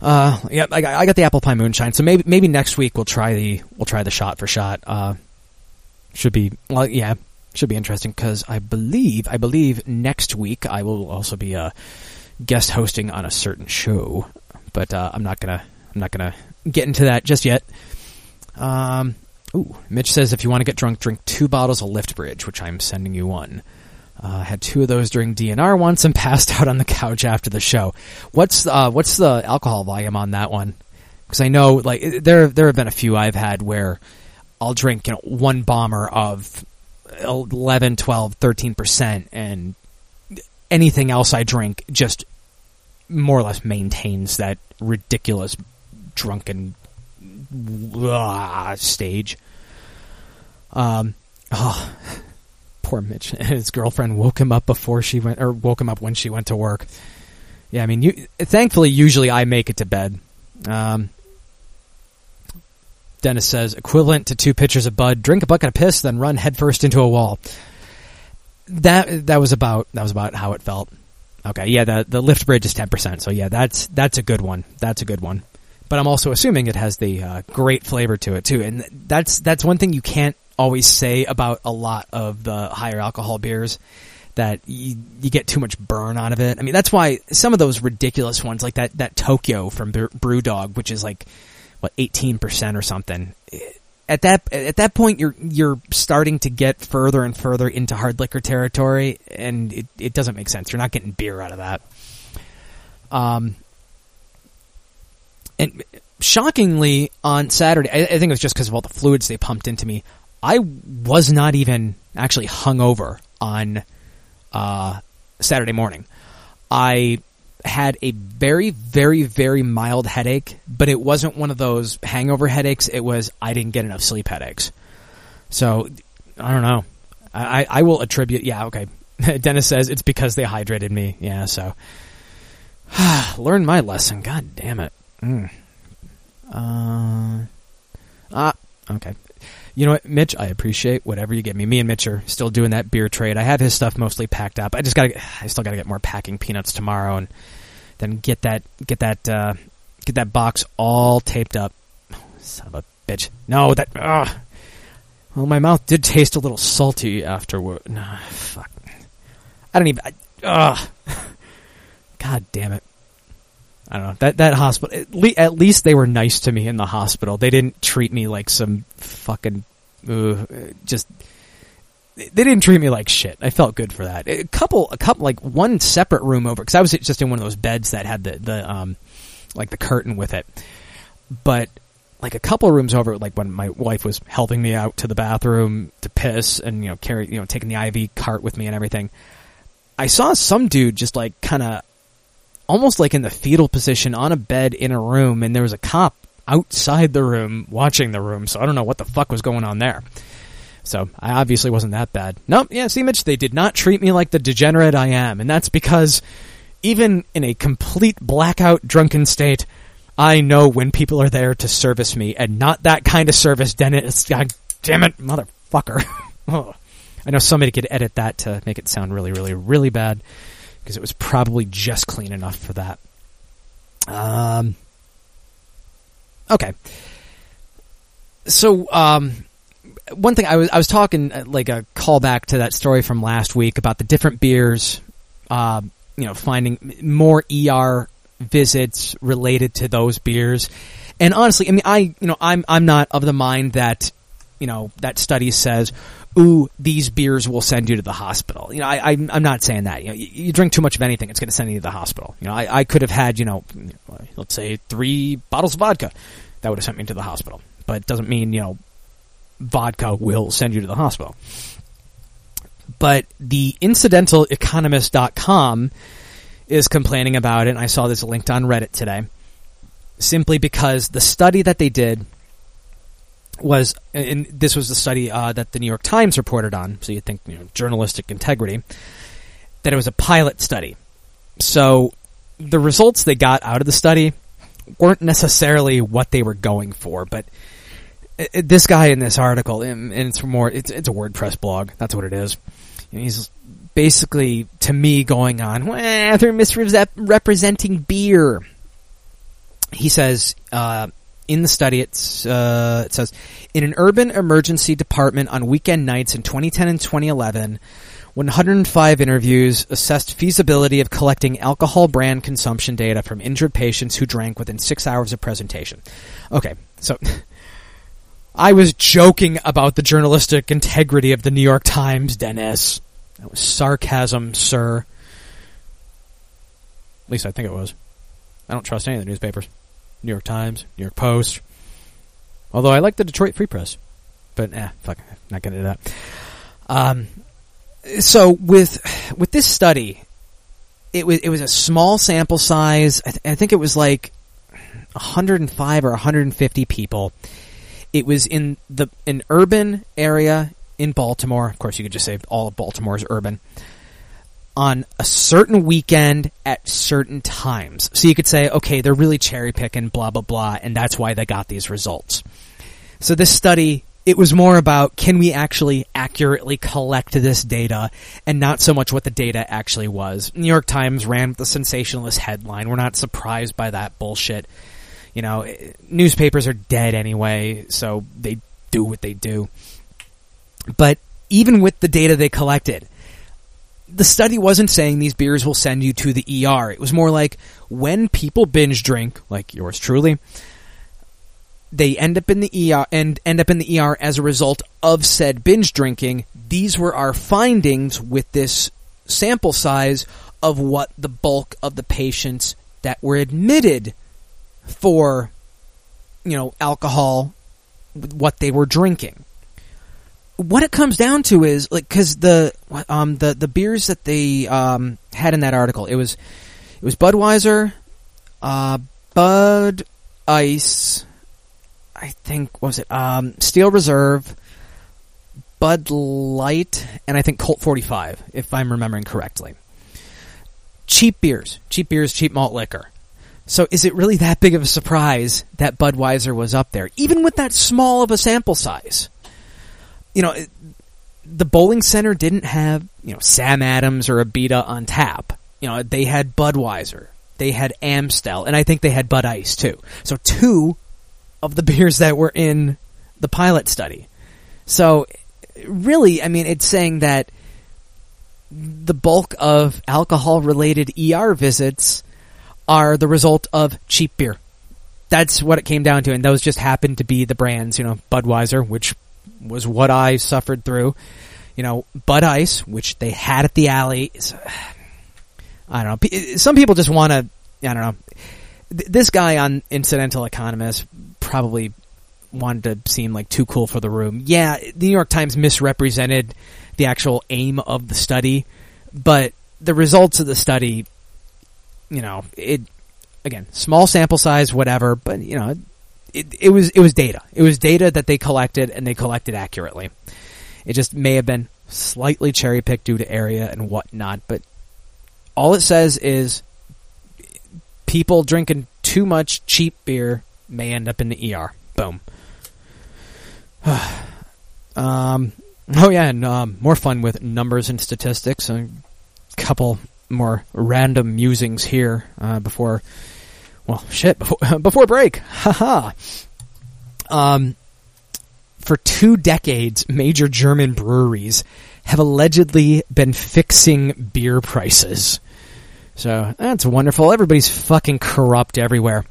Uh, yeah, I, I got the apple pie moonshine. So maybe maybe next week we'll try the we'll try the shot for shot. Uh, should be well, yeah, should be interesting because I believe I believe next week I will also be uh guest hosting on a certain show, but uh, I'm not gonna I'm not gonna get into that just yet. Um, ooh, Mitch says if you want to get drunk, drink two bottles of Lift Bridge, which I'm sending you one. Uh, had two of those during DNR once and passed out on the couch after the show. What's uh, what's the alcohol volume on that one? Because I know like there there have been a few I've had where I'll drink you know one bomber of 11, 12, 13 percent, and anything else I drink just more or less maintains that ridiculous drunken ah, stage. Um, oh, poor Mitch. His girlfriend woke him up before she went, or woke him up when she went to work. Yeah, I mean, you, thankfully, usually I make it to bed. Um, Dennis says, equivalent to two pitchers of Bud, drink a bucket of piss, then run headfirst into a wall. That that was about that was about how it felt. Okay, yeah, the the lift bridge is ten percent, so yeah, that's that's a good one. That's a good one. But I'm also assuming it has the uh, great flavor to it too, and that's that's one thing you can't always say about a lot of the higher alcohol beers that you, you get too much burn out of it. I mean, that's why some of those ridiculous ones, like that that Tokyo from BrewDog, which is like what eighteen percent or something. At that at that point, you're you're starting to get further and further into hard liquor territory, and it it doesn't make sense. You're not getting beer out of that. Um, and shockingly, on Saturday, I, I think it was just because of all the fluids they pumped into me. I was not even actually hungover on uh, Saturday morning. I had a very, very, very mild headache, but it wasn't one of those hangover headaches. It was I didn't get enough sleep headaches. So I don't know. I, I- will attribute. Yeah, okay. Dennis says it's because they hydrated me. Yeah, so learn my lesson. God damn it. Mm. Uh, ah, okay. You know what, Mitch? I appreciate whatever you give me. Me and Mitch are still doing that beer trade. I have his stuff mostly packed up. I just gotta, I still gotta get more packing peanuts tomorrow, and then get that, get that, uh, get that box all taped up. Son of a bitch! No, that. Ugh. Well, my mouth did taste a little salty afterward. Nah, fuck. I don't even. I, ugh. God damn it. I don't know that that hospital. At, le- at least they were nice to me in the hospital. They didn't treat me like some fucking just. They didn't treat me like shit. I felt good for that. A couple, a couple, like one separate room over because I was just in one of those beds that had the the um, like the curtain with it. But like a couple rooms over, like when my wife was helping me out to the bathroom to piss and you know carry you know taking the IV cart with me and everything. I saw some dude just like kind of almost like in the fetal position on a bed in a room, and there was a cop outside the room watching the room. So I don't know what the fuck was going on there. So I obviously wasn't that bad. Nope. Yeah. See, Mitch, they did not treat me like the degenerate I am, and that's because even in a complete blackout, drunken state, I know when people are there to service me, and not that kind of service. Dennis, God damn it, motherfucker. Ugh. Oh, I know somebody could edit that to make it sound really, really, really bad because it was probably just clean enough for that. Um. Okay. So, um, one thing I was I was talking uh, like a callback to that story from last week about the different beers, uh, you know, finding more ER visits related to those beers. And honestly, I mean, I you know I'm I'm not of the mind that you know that study says, "Ooh, these beers will send you to the hospital." You know, I, I'm I'm not saying that. You know, you, you drink too much of anything, it's going to send you to the hospital. You know, I, I could have had you know, let's say three bottles of vodka, that would have sent me to the hospital. But it doesn't mean you know, vodka will send you to the hospital. But the incidentaleconomist.com is complaining about it. And I saw this linked on Reddit today simply because the study that they did was, and this was the study uh, that the New York Times reported on, so you think you know, journalistic integrity, that it was a pilot study. So the results they got out of the study weren't necessarily what they were going for, but this guy in this article, and, and it's more, it's, it's a WordPress blog. That's what it is. And he's basically, to me, going on, well, they're misrepresenting beer he says uh, in the study it's uh, it says in an urban emergency department on weekend nights in 2010 and 2011 105 interviews assessed feasibility of collecting alcohol brand consumption data from injured patients who drank within 6 hours of presentation. Okay so I was joking about the journalistic integrity of the New York Times Dennis. That was sarcasm sir. At least I think it was. I don't trust any of the newspapers New York Times, New York Post. Although I like the Detroit Free Press, but eh, fuck, not gonna do that. Um, so with with this study, it was it was a small sample size. I, th- I think it was like 105 or 150 people. It was in the an urban area in Baltimore. Of course, you could just say all of Baltimore is urban on a certain weekend at certain times. So you could say, okay, they're really cherry picking, blah, blah, blah, and that's why they got these results. So this study, it was more about can we actually accurately collect this data and not so much what the data actually was. New York Times ran with the sensationalist headline. We're not surprised by that bullshit. You know, newspapers are dead anyway, so they do what they do. But even with the data they collected, the study wasn't saying these beers will send you to the ER. It was more like when people binge drink, like yours truly, they end up in the ER and end up in the ER as a result of said binge drinking. These were our findings with this sample size of what the bulk of the patients that were admitted for you know alcohol what they were drinking what it comes down to is like because the um the the beers that they um had in that article it was it was Budweiser, uh, Bud Ice, I think was it um Steel Reserve, Bud Light, and I think Colt Forty Five if I'm remembering correctly. Cheap beers, cheap beers, cheap malt liquor. So is it really that big of a surprise that Budweiser was up there, even with that small of a sample size? You know, the bowling center didn't have, you know, Sam Adams or Abita on tap. You know, they had Budweiser, they had Amstel, and I think they had Bud Ice too. So two of the beers that were in the pilot study. So really, I mean, it's saying that the bulk of alcohol related ER visits are the result of cheap beer. That's what it came down to, and those just happened to be the brands, you know, Budweiser, which was what I suffered through. You know, Bud Ice, which they had at the alley. I don't know. Some people just want to. I don't know. This guy on Incidental Economist probably wanted to seem like too cool for the room. Yeah, the New York Times misrepresented the actual aim of the study, but the results of the study, you know, it again, small sample size, whatever, but you know, it, it was it was data. It was data that they collected and they collected accurately. It just may have been slightly cherry picked due to area and whatnot, but all it says is people drinking too much cheap beer may end up in the ER. Boom. um, oh yeah, and um, more fun with numbers and statistics. A couple more random musings here uh, before well, shit, before, before break. Haha. um, for two decades, major German breweries have allegedly been fixing beer prices. So that's wonderful. Everybody's fucking corrupt everywhere.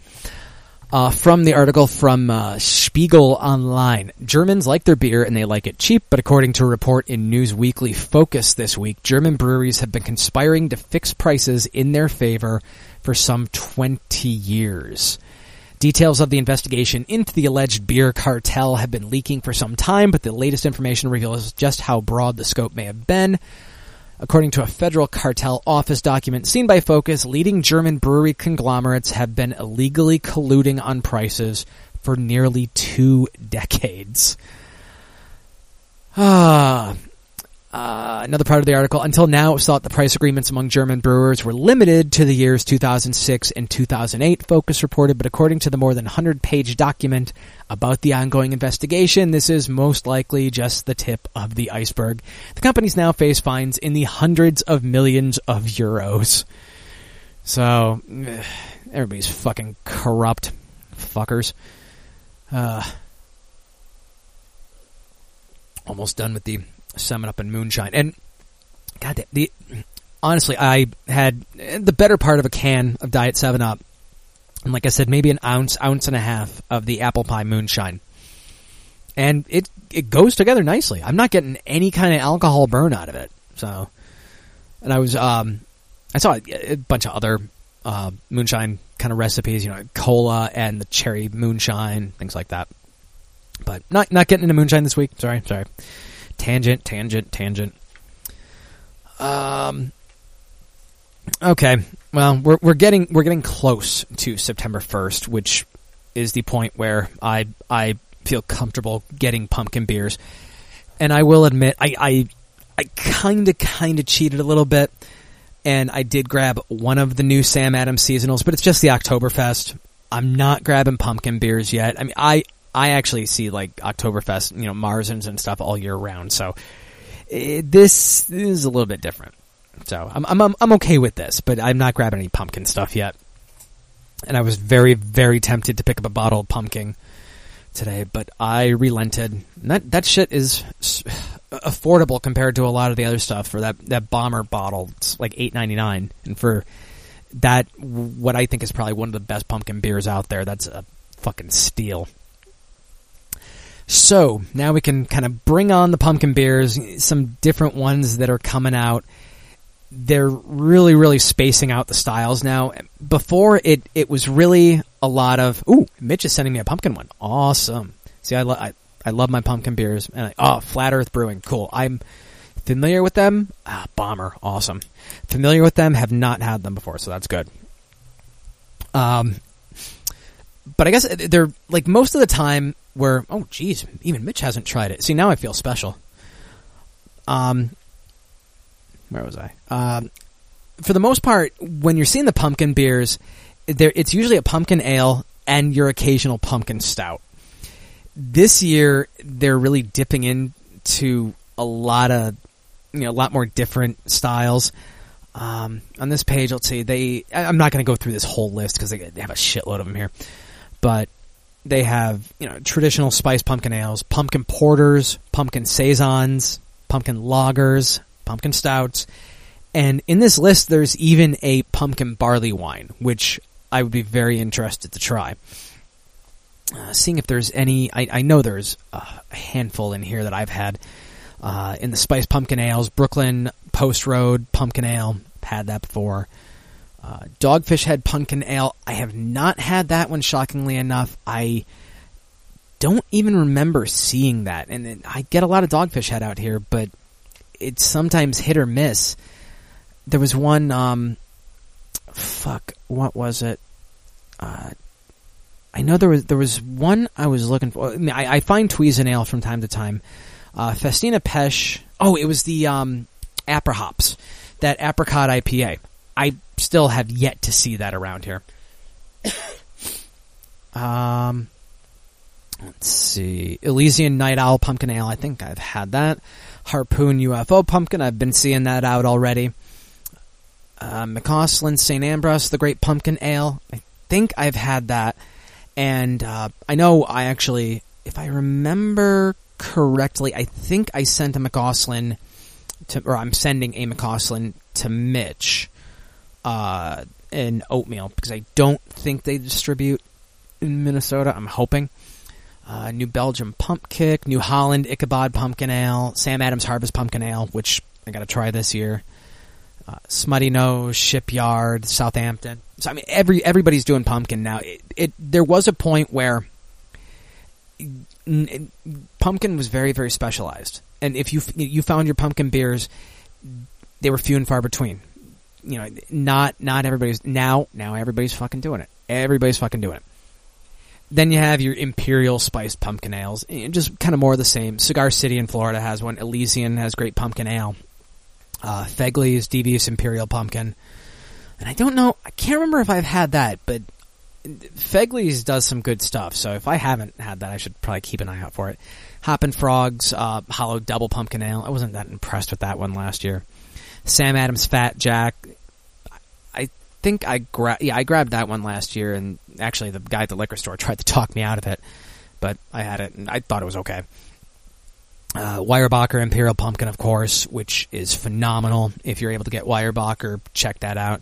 Uh, from the article from uh, Spiegel Online, Germans like their beer and they like it cheap, but according to a report in News Weekly Focus this week, German breweries have been conspiring to fix prices in their favor for some 20 years. Details of the investigation into the alleged beer cartel have been leaking for some time, but the latest information reveals just how broad the scope may have been. According to a federal cartel office document seen by Focus, leading German brewery conglomerates have been illegally colluding on prices for nearly two decades. Ah. Uh, another part of the article. Until now, it was thought the price agreements among German brewers were limited to the years 2006 and 2008, Focus reported, but according to the more than 100 page document about the ongoing investigation, this is most likely just the tip of the iceberg. The companies now face fines in the hundreds of millions of euros. So, everybody's fucking corrupt fuckers. Uh, almost done with the Seven Up and Moonshine. And God, the honestly, I had the better part of a can of Diet Seven Up, and like I said, maybe an ounce, ounce and a half of the apple pie moonshine, and it it goes together nicely. I'm not getting any kind of alcohol burn out of it. So, and I was um, I saw a, a bunch of other uh, moonshine kind of recipes, you know, cola and the cherry moonshine, things like that. But not not getting into moonshine this week. Sorry, sorry tangent, tangent, tangent. Um. Okay. Well, we're we're getting we're getting close to September first, which is the point where I I feel comfortable getting pumpkin beers, and I will admit I I, I kind of kind of cheated a little bit, and I did grab one of the new Sam Adams seasonals, but it's just the Oktoberfest. I'm not grabbing pumpkin beers yet. I mean, I I actually see like Oktoberfest, you know, Marzens and stuff all year round. So it, this is a little bit different. So I'm, I'm I'm okay with this, but I'm not grabbing any pumpkin stuff yet. And I was very very tempted to pick up a bottle of pumpkin today, but I relented. That that shit is affordable compared to a lot of the other stuff. For that that bomber bottle, it's like eight ninety nine, and for that, what I think is probably one of the best pumpkin beers out there, that's a fucking steal. So now we can kind of bring on the pumpkin beers, some different ones that are coming out. They're really, really spacing out the styles now. Before it, it was really a lot of. Ooh, Mitch is sending me a pumpkin one. Awesome. See, I, lo- I, I love my pumpkin beers. And I, oh, Flat Earth Brewing, cool. I'm familiar with them. Ah, bomber, awesome. Familiar with them, have not had them before, so that's good. Um, but I guess they're like most of the time where oh geez, even Mitch hasn't tried it. See now I feel special. Um, where was I? Um, for the most part, when you're seeing the pumpkin beers, there it's usually a pumpkin ale and your occasional pumpkin stout. This year, they're really dipping into a lot of you know a lot more different styles. Um, on this page, let's see. They I'm not going to go through this whole list because they, they have a shitload of them here, but they have you know traditional spiced pumpkin ales, pumpkin porters, pumpkin saisons, pumpkin lagers, pumpkin stouts, and in this list there's even a pumpkin barley wine, which I would be very interested to try. Uh, seeing if there's any, I, I, know there's a handful in here that I've had uh, in the spiced pumpkin ales, Brooklyn Post Road pumpkin ale, had that before. Uh, Dogfish Head Pumpkin Ale. I have not had that one, shockingly enough. I don't even remember seeing that. And I get a lot of Dogfish Head out here, but it's sometimes hit or miss. There was one, um, fuck, what was it? Uh, I know there was there was one I was looking for. I, mean, I, I find Tweason'ale from time to time. Uh, Festina Pêche. Oh, it was the um, that apricot IPA. I still have yet to see that around here. um, let's see. Elysian Night Owl Pumpkin Ale. I think I've had that. Harpoon UFO Pumpkin. I've been seeing that out already. Uh, McAuslan St-Ambroise, the Great Pumpkin Ale. I think I've had that. And uh, I know I actually, if I remember correctly, I think I sent a McAuslan to, or I'm sending a McAuslan to Mitch uh, and oatmeal because I don't think they distribute in Minnesota. I'm hoping. Uh, New Belgium Pumpkick, New Holland Ichabod Pumpkin Ale, Sam Adams Harvest Pumpkin Ale, which I got to try this year. Uh, Smuttynose, Shipyard, Southampton. So I mean, every everybody's doing pumpkin now. It, it there was a point where n- pumpkin was very very specialized, and if you you found your pumpkin beers, they were few and far between. You know, not not everybody's now now everybody's fucking doing it. Everybody's fucking doing it. Then you have your imperial spiced pumpkin ales, and just kind of more of the same. Cigar City in Florida has one. Elysian has great pumpkin ale. Uh, Fegley's Devious Imperial Pumpkin, and I don't know. I can't remember if I've had that, but Fegley's does some good stuff. So if I haven't had that, I should probably keep an eye out for it. Hoppin' Frogs uh, Hollow Double Pumpkin Ale. I wasn't that impressed with that one last year. Sam Adams Fat Jack. I think I yeah I grabbed that one last year, and actually the guy at the liquor store tried to talk me out of it, but I had it and I thought it was okay. Uh, Weyerbacher Imperial Pumpkin, of course, which is phenomenal. If you're able to get Weyerbacher, check that out.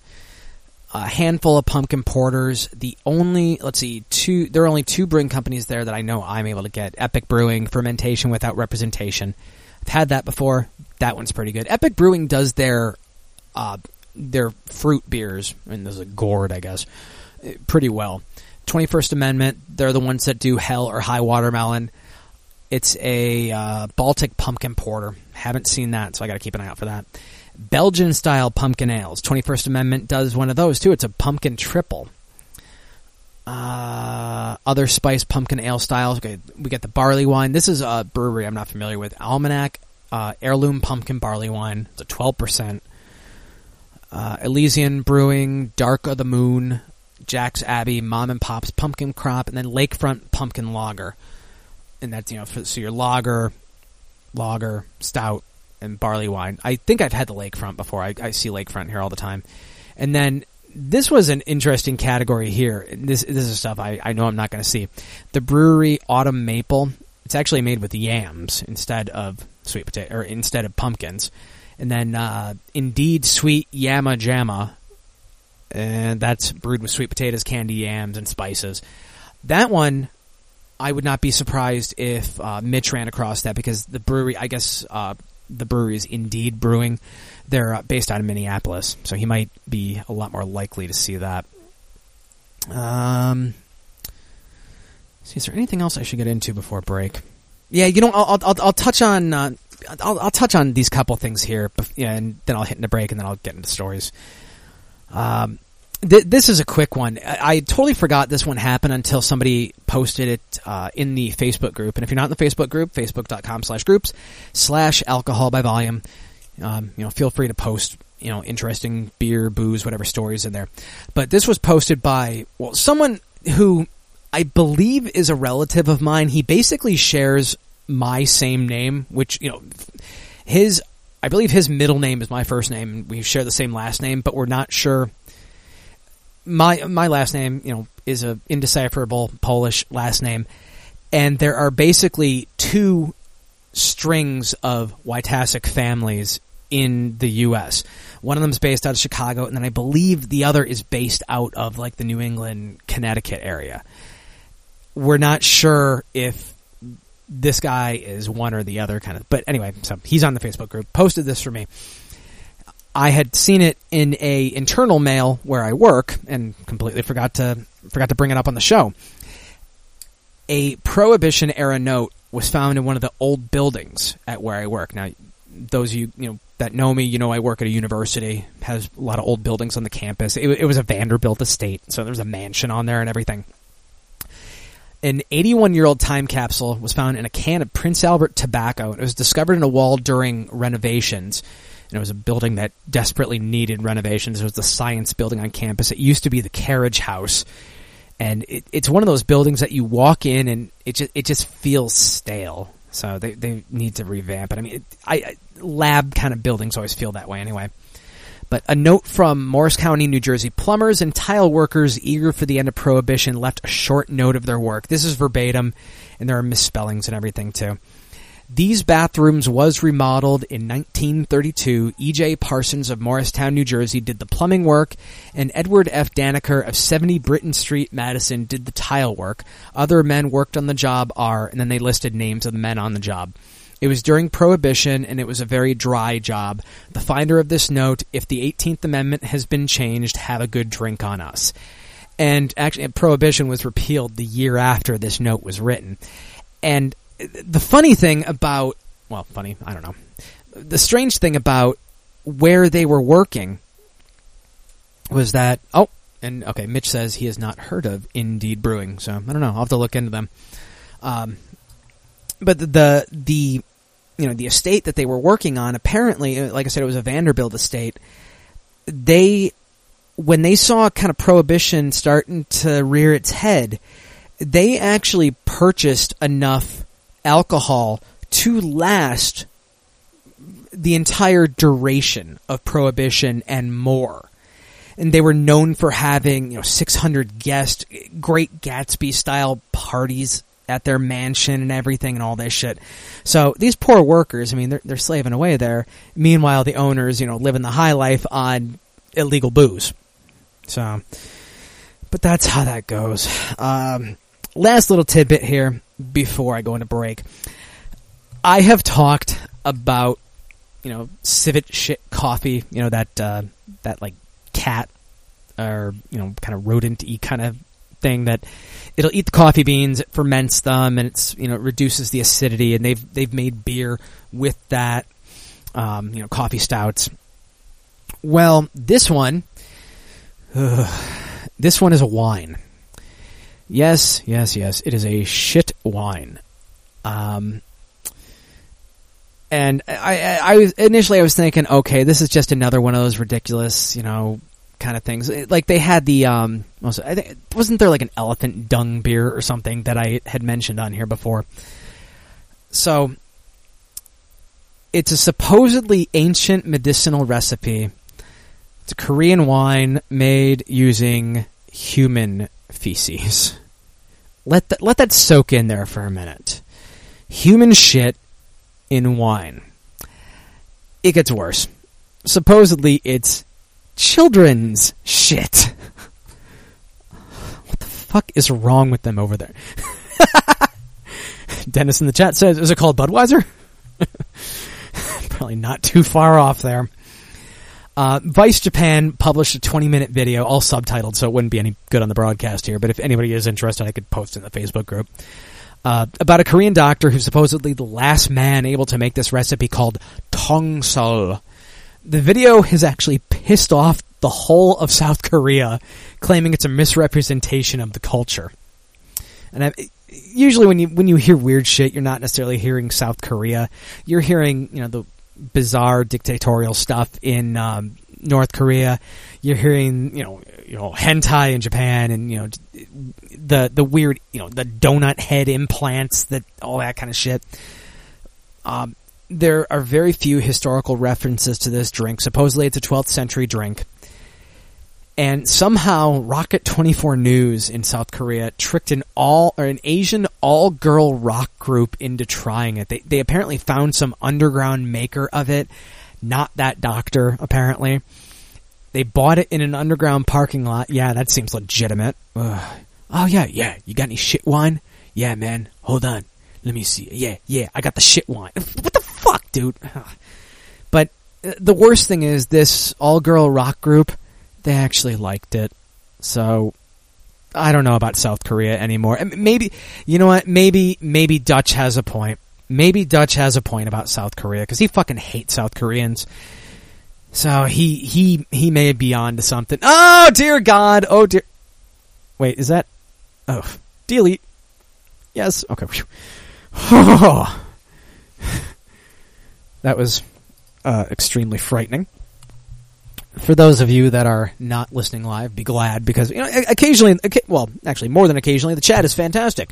A handful of pumpkin porters. The only, let's see, two. There are only two brewing companies there that I know I'm able to get. Epic Brewing, fermentation without representation. I've had that before. That one's pretty good. Epic Brewing does their uh, their fruit beers, and there's a gourd, I guess, pretty well. 21st Amendment, they're the ones that do Hell or High Watermelon. It's a uh, Baltic pumpkin porter. Haven't seen that, so I got to keep an eye out for that. Belgian style pumpkin ales. 21st Amendment does one of those too. It's a pumpkin triple. Uh, other spice pumpkin ale styles. Okay, we get the barley wine. This is a brewery I'm not familiar with. Almanac uh, heirloom pumpkin barley wine. It's a 12%. Uh, Elysian Brewing, Dark of the Moon, Jack's Abbey, Mom and Pop's Pumpkin Crop, and then Lakefront Pumpkin Lager. And that's, you know, for, so your lager, lager, stout, and barley wine. I think I've had the Lakefront before. I, I see Lakefront here all the time. And then this was an interesting category here. This this is stuff I, I know I'm not going to see. The Bruery Autumn Maple. It's actually made with yams instead of sweet potato or instead of pumpkins. And then uh, Indeed Sweet Yamma Jamma, and that's brewed with sweet potatoes, candy yams, and spices. That one, I would not be surprised if uh, Mitch ran across that because the brewery, I guess, uh, the brewery is Indeed Brewing. They're uh, based out of Minneapolis, so he might be a lot more likely to see that. Um, see, is there anything else I should get into before break? Yeah, you know, I'll I'll, I'll touch on uh, I'll, I'll touch on these couple things here, and then I'll hit into break, and then I'll get into stories. Um, th- this is a quick one. I-, I totally forgot this one happened until somebody posted it uh, in the Facebook group. And if you're not in the Facebook group, facebook.com slash groups slash alcohol by volume, um, you know, feel free to post, you know, interesting beer, booze, whatever stories in there. But this was posted by, well, someone who I believe is a relative of mine. He basically shares my same name, which, you know, his, I believe his middle name is my first name, and we share the same last name, but we're not sure. My my last name, you know, is a indecipherable Polish last name, and there are basically two strings of Wojtasic families in the U.S. One of them is based out of Chicago, and then I believe the other is based out of like the New England, Connecticut area. We're not sure if this guy is one or the other kind of, but anyway, so he's on the Facebook group, posted this for me. I had seen it in a internal mail where I work and completely forgot to forgot to bring it up on the show. A prohibition era note was found in one of the old buildings at where I work. Now, those you, you know that know me, you know I work at a university, has a lot of old buildings on the campus. It, it was a Vanderbilt estate, so there was a mansion on there and everything. An 81 year old time capsule was found in a can of Prince Albert tobacco. It was discovered in a wall during renovations. And it was a building that desperately needed renovations. It was the science building on campus. It used to be the carriage house. And it, it's one of those buildings that you walk in and it just, it just feels stale. So they, they need to revamp it. I mean, it, I, I lab kind of buildings always feel that way anyway. But a note from Morris County, New Jersey plumbers and tile workers eager for the end of prohibition left a short note of their work. This is verbatim, and there are misspellings and everything too. These bathrooms was remodeled in 1932. E.J. Parsons of Morristown, New Jersey did the plumbing work, and Edward F. Danaker of 70 Britain Street, Madison did the tile work. Other men worked on the job are, and then they listed names of the men on the job. It was during Prohibition, and it was a very dry job. The finder of this note, if the 18th Amendment has been changed, have a good drink on us. And actually, Prohibition was repealed the year after this note was written. And the funny thing about, well, funny, I don't know. The strange thing about where they were working was that, oh, and okay, Mitch says he has not heard of Indeed Brewing, so I don't know. I'll have to look into them. Um, but the, the, you know, the estate that they were working on, apparently, uh, like I said, it was a Vanderbilt estate. They, when they saw kind of prohibition starting to rear its head, they actually purchased enough alcohol to last the entire duration of prohibition and more. And they were known for having, you know, 600 guest, great Gatsby style parties at their mansion and everything and all this shit. So these poor workers, I mean, they're, they're slaving away there. Meanwhile, the owners, you know, living the high life on illegal booze. So, but that's how that goes. Um, last little tidbit here before I go into break. I have talked about, you know, civet shit coffee, you know, that, uh, that like cat or, you know, kind of rodent kind of thing that it'll eat the coffee beans, it ferments them, and it's, you know, it reduces the acidity, and they've, they've made beer with that, um, you know, coffee stouts. Well, this one, this one is a wine. Yes, yes, yes. It is a shit wine. Um, and I, I, I was initially I was thinking, okay, this is just another one of those ridiculous, you know, kind of things. Like they had the, um, also, I think, wasn't there like an elephant dung beer or something that I had mentioned on here before? So, it's a supposedly ancient medicinal recipe. It's a Korean wine made using human feces. Let that let that soak in there for a minute. Human shit in wine. It gets worse. Supposedly it's children's shit. what the fuck is wrong with them over there? Dennis in the chat says, is it called Budweiser? Probably not too far off there. Uh, Vice Japan published a 20 minute video, all subtitled, so it wouldn't be any good on the broadcast here, but if anybody is interested, I could post in the Facebook group. Uh, about a Korean doctor who's supposedly the last man able to make this recipe called Tongsul. The video has actually pissed off the whole of South Korea, claiming it's a misrepresentation of the culture. And I, usually when you when you hear weird shit, you're not necessarily hearing South Korea. You're hearing you know the bizarre dictatorial stuff in um, North Korea. You're hearing, you know, you know, hentai in Japan, and you know, the the weird, you know, the donut head implants, that all that kind of shit. Um, there are very few historical references to this drink. Supposedly, it's a 12th century drink. And somehow, Rocket 24 News in South Korea tricked an all or an Asian all girl rock group into trying it. They they apparently found some underground maker of it, not that doctor apparently. They bought it in an underground parking lot. Yeah, that seems legitimate. Ugh. Oh yeah, yeah. You got any shit wine? Yeah, man. Hold on. Let me see. Yeah, yeah. I got the shit wine. What the fuck, dude? But uh, the worst thing is this all girl rock group they actually liked it. So I don't know about South Korea anymore. Maybe you know what? Maybe maybe Dutch has a point. Maybe Dutch has a point about South Korea because he fucking hates South Koreans. So he he he may be on to something. Oh dear God! Oh dear. Wait, is that? Oh, delete. Yes. Okay. that was uh, extremely frightening for those of you that are not listening live, be glad because you know occasionally, well, actually more than occasionally, the chat is fantastic.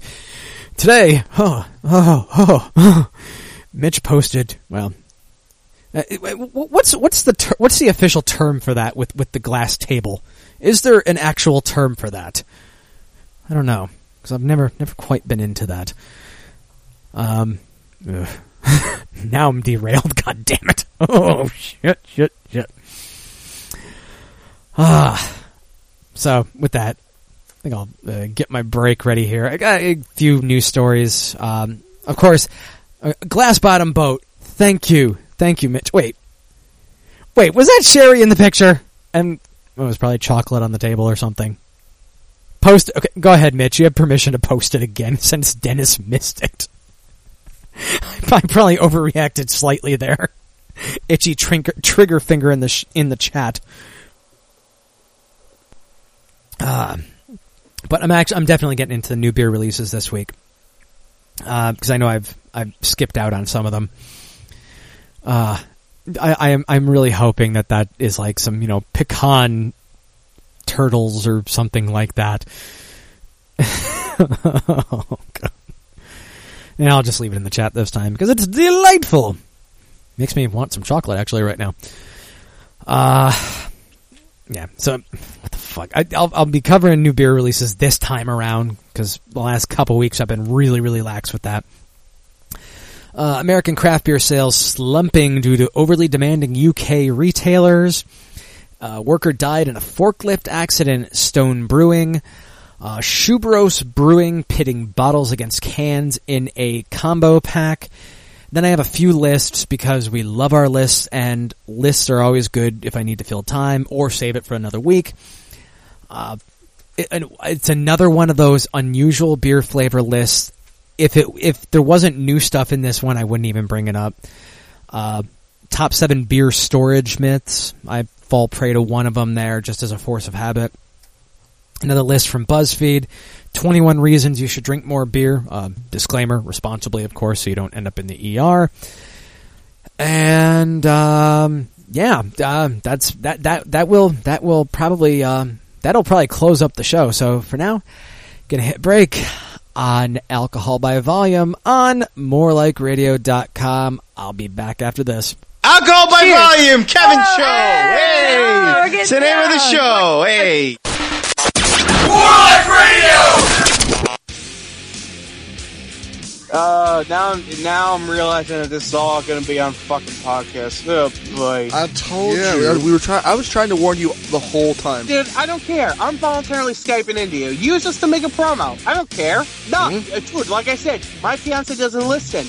Today, oh, oh, oh, oh Mitch posted. Well, uh, what's what's the ter- what's the official term for that with with the glass table? Is there an actual term for that? I don't know because I've never never quite been into that. Um, ugh. now I'm derailed. God damn it! Oh shit! Shit! Shit! Ah. So with that, I think I'll uh, get my break ready here. I got a few news stories. Um, of course, glass bottom boat. Thank you, thank you, Mitch. Wait, wait, was that Sherry in the picture? And it was probably chocolate on the table or something. Post. Okay, go ahead, Mitch. You have permission to post it again since Dennis missed it. I probably overreacted slightly there. Itchy trigger, trigger finger in the sh- in the chat. Uh, but I'm actually I'm definitely getting into the new beer releases this week because uh, I know I've I've skipped out on some of them. Uh, I, I am I'm really hoping that that is like some you know pecan turtles or something like that. oh, God. And I'll just leave it in the chat this time because it's delightful. Makes me want some chocolate actually right now. Uh yeah. So what the fuck? I, will I'll be covering new beer releases this time around because the last couple weeks I've been really really lax with that. Uh, American craft beer sales slumping due to overly demanding UK retailers. Uh, worker died in a forklift accident. Stone Brewing. Uh, Schubros Brewing pitting bottles against cans in a combo pack. Then I have a few lists because we love our lists, and lists are always good if I need to fill time or save it for another week. Uh, it, it's another one of those unusual beer flavor lists. If it if there wasn't new stuff in this one, I wouldn't even bring it up. Uh, top seven beer storage myths. I fall prey to one of them there just as a force of habit. Another list from BuzzFeed 21 reasons you should drink more beer. Uh, disclaimer, responsibly, of course, so you don't end up in the ER. And, um, yeah, uh, that's, that, that, that will, that will probably, um, that'll probably close up the show. So for now, gonna hit break on Alcohol by Volume on morelikeradio.com. I'll be back after this. Alcohol by Cheers. Volume, Kevin Oh, Show. hey! Hey, We're it's the name of the show. Hey. Uh, now, I'm- now I'm realizing that this is all going to be on fucking podcast. Oh boy! I told Yeah, you. we- We, were trying. I was trying to warn you the whole time. Dude, I don't care. I'm voluntarily Skyping into you. Use this to make a promo. I don't care. No, Mm-hmm. uh, dude, like I said, my fiance doesn't listen.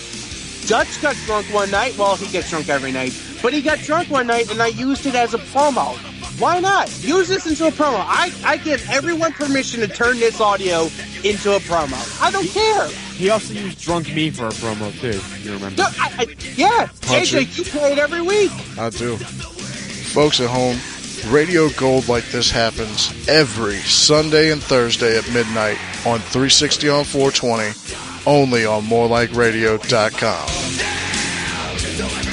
Dutch got drunk one night. Well, he gets drunk every night. But he got drunk one night and I used it as a promo. Why not? Use this into a promo. I, I give everyone permission to turn this audio into a promo. I don't care. He also used Drunk Me for a promo, too. You remember? No, I, I, yeah, Punch AJ, it. you play it every week. I do. Folks at home, radio gold like this happens every Sunday and Thursday at midnight on 360 on 420, only on morelikeradio.com.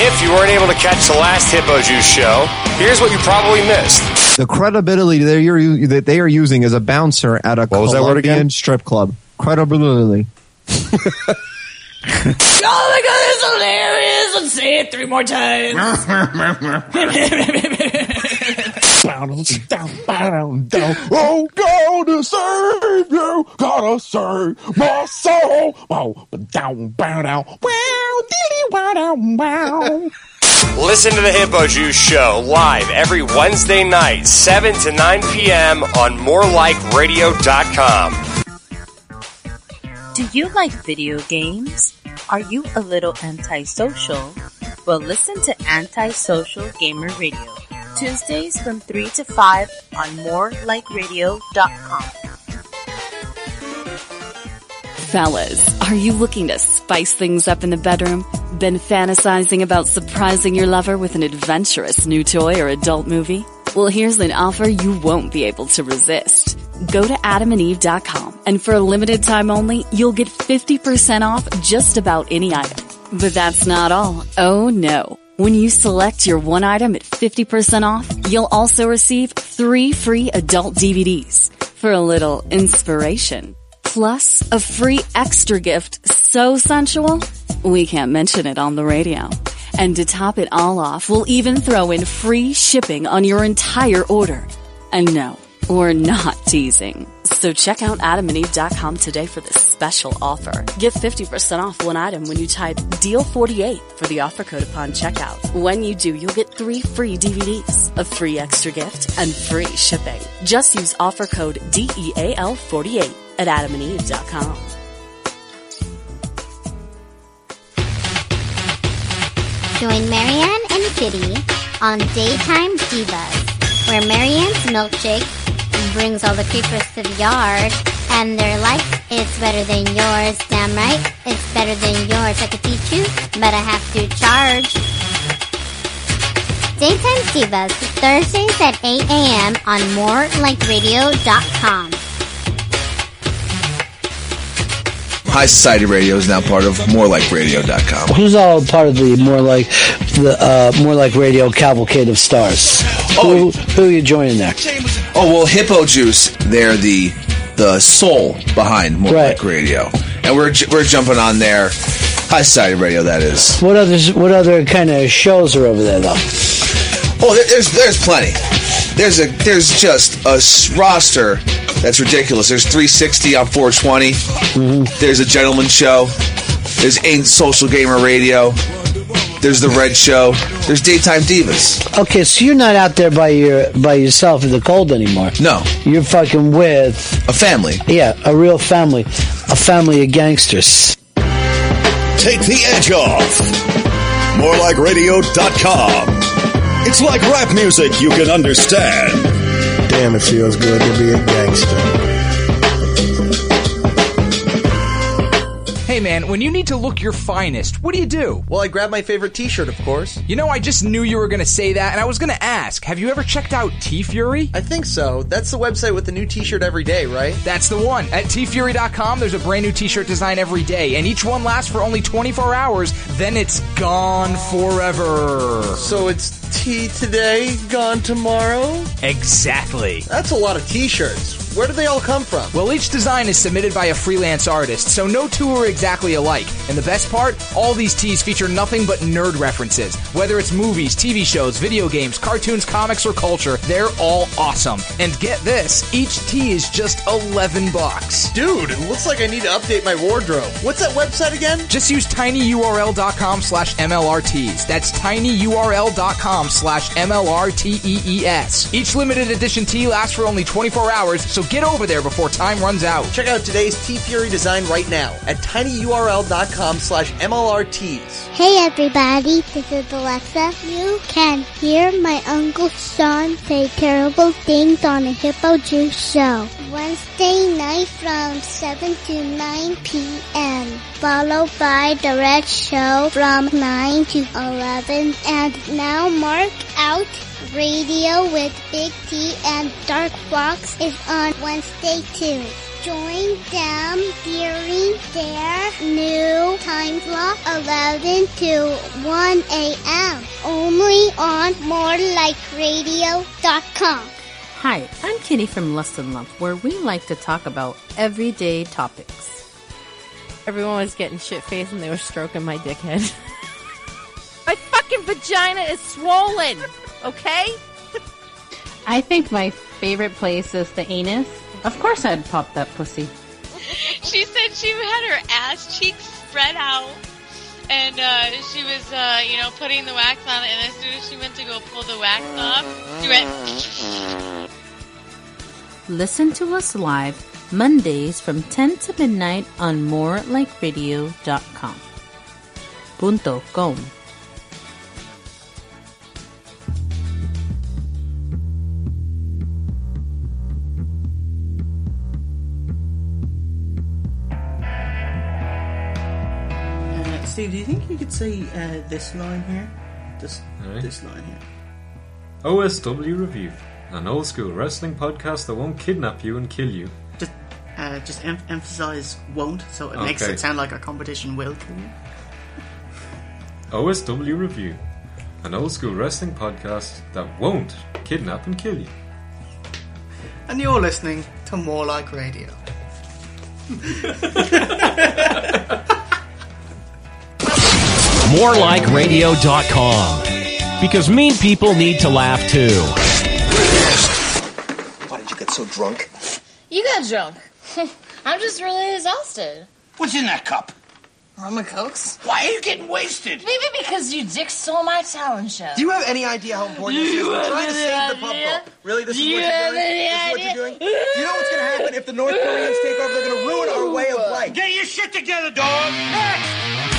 If you weren't able to catch the last Hippo Juice show, here's what you probably missed. The credibility that you're that they are using as a bouncer at a what was that word again? strip club. Credibility. Oh my god, it's hilarious! Let's say it three more times. Oh, God, save you, gotta save my soul. Oh, down, bow, down, wow, diddy, wow, down, wow. Listen to the Hippo Juice show live every Wednesday night, 7 to 9 p.m. on morelikeradio.com. Do you like video games? Are you a little antisocial? Well, listen to Antisocial Gamer Radio. Tuesdays from 3 to 5 on morelikeradio.com. Fellas, are you looking to spice things up in the bedroom? Been fantasizing about surprising your lover with an adventurous new toy or adult movie? Well, here's an offer you won't be able to resist. Go to adamandeve.com and for a limited time only, you'll get 50% off just about any item. But that's not all. Oh no. When you select your one item at 50% off, you'll also receive three free adult DVDs for a little inspiration. Plus, a free extra gift so sensual, we can't mention it on the radio. And to top it all off, we'll even throw in free shipping on your entire order. And no, We're not teasing. So check out adamandeve.com today for this special offer. Get 50% off one item when you type DEAL48 for the offer code upon checkout. When you do, you'll get three free DVDs, a free extra gift, and free shipping. Just use offer code DEAL48 at adamandeve.com. Join Marianne and Kitty on Daytime Divas, where Marianne's milkshake brings all the creepers to the yard, and they're like, it's better than yours. Damn right, it's better than yours. I could teach you, but I have to charge. Daytime Divas, Thursdays at 8 a.m. on morelikeradio.com. High Society Radio is now part of MoreLikeRadio.com. Who's all part of the more like the uh, more like radio cavalcade of stars? Who, who are you joining there? Oh well, Hippo Juice. They're the the soul behind More Like Radio, and we're we're jumping on there. High Society Radio, that is. What other what other kind of shows are over there though? Oh, there, there's there's plenty. There's a there's just a roster that's ridiculous. There's 360 on 420. There's a gentleman show. There's Antisocial Gamer Radio. There's the Red Show. There's Daytime Divas. Okay, so you're not out there by your by yourself in the cold anymore. No, you're fucking with a family. Yeah, a real family, a family of gangsters. Take the edge off. More like MoreLikeRadio.com. It's like rap music you can understand. Damn, it feels good to be a gangster. Hey man, when you need to look your finest, what do you do? Well, I grab my favorite t-shirt, of course. You know, I just knew you were gonna say that, and I was gonna ask, have you ever checked out TeeFury? I think so. That's the website with the new t-shirt every day, right? That's the one. At teefury.com, there's a brand new t-shirt design every day, and each one lasts for only 24 hours, then it's gone forever. So it's tea today, gone tomorrow? Exactly. That's a lot of t-shirts. Where do they all come from? Well, each design is submitted by a freelance artist, so no two are exactly alike. And the best part, all these tees feature nothing but nerd references. Whether it's movies, TV shows, video games, cartoons, comics, or culture, they're all awesome. And get this, each tee is just 11 bucks. Dude, it looks like I need to update my wardrobe. What's that website again? Just use tinyurl.com slash MLRTEES. That's tinyurl.com slash MLRTEES. Each limited edition tee lasts for only 24 hours, so get over there before time runs out. Check out today's TeeFury design right now at tinyurl.com slash MLRTEES. Hey everybody, this is Alexa. You can hear my Uncle Sean say terrible things on the Hippo Juice Show. Wednesday night from 7 to 9 p.m. Followed by the Red Show from 9 to 11. And now mark out Radio with Big T and Dark Fox is on Wednesday too. Join them during their new time slot 11 to 1 a.m. Only on morelikeradio.com. Hi, I'm Kitty from Lust and Lump, where we like to talk about everyday topics. Everyone was getting shit faced and they were stroking my dickhead. my fucking vagina is swollen, okay? I think my favorite place is the anus. Of course I'd pop that pussy. she said she had her ass cheeks spread out and uh, she was, uh, you know, putting the wax on it. And as soon as she went to go pull the wax off, she went. Listen to us live Mondays from 10 to midnight on morelikeradio.com. Punto com. Steve, do you think you could say uh, this line here? This this line here. OSW Review, an old school wrestling podcast that won't kidnap you and kill you. Just uh, just em- emphasize won't, so it makes it sound like our competition will kill you. OSW Review, an old school wrestling podcast that won't kidnap and kill you. And you're listening to More Like Radio. MoreLikeRadio.com. Because mean people need to laugh too. Why did you get so drunk. You got drunk. I'm just really exhausted. What's in that cup? Rum and cokes? Why are you getting wasted? Maybe because you dick stole my talent show. Do you have any idea how important this is? You We're have trying to any save the pub idea? goal. Really, this is what you you're have doing? any This is what idea? you're doing? Do you know what's going to happen if the North Koreans take over? They're going to ruin our way of life. Get your shit together, dog. Next.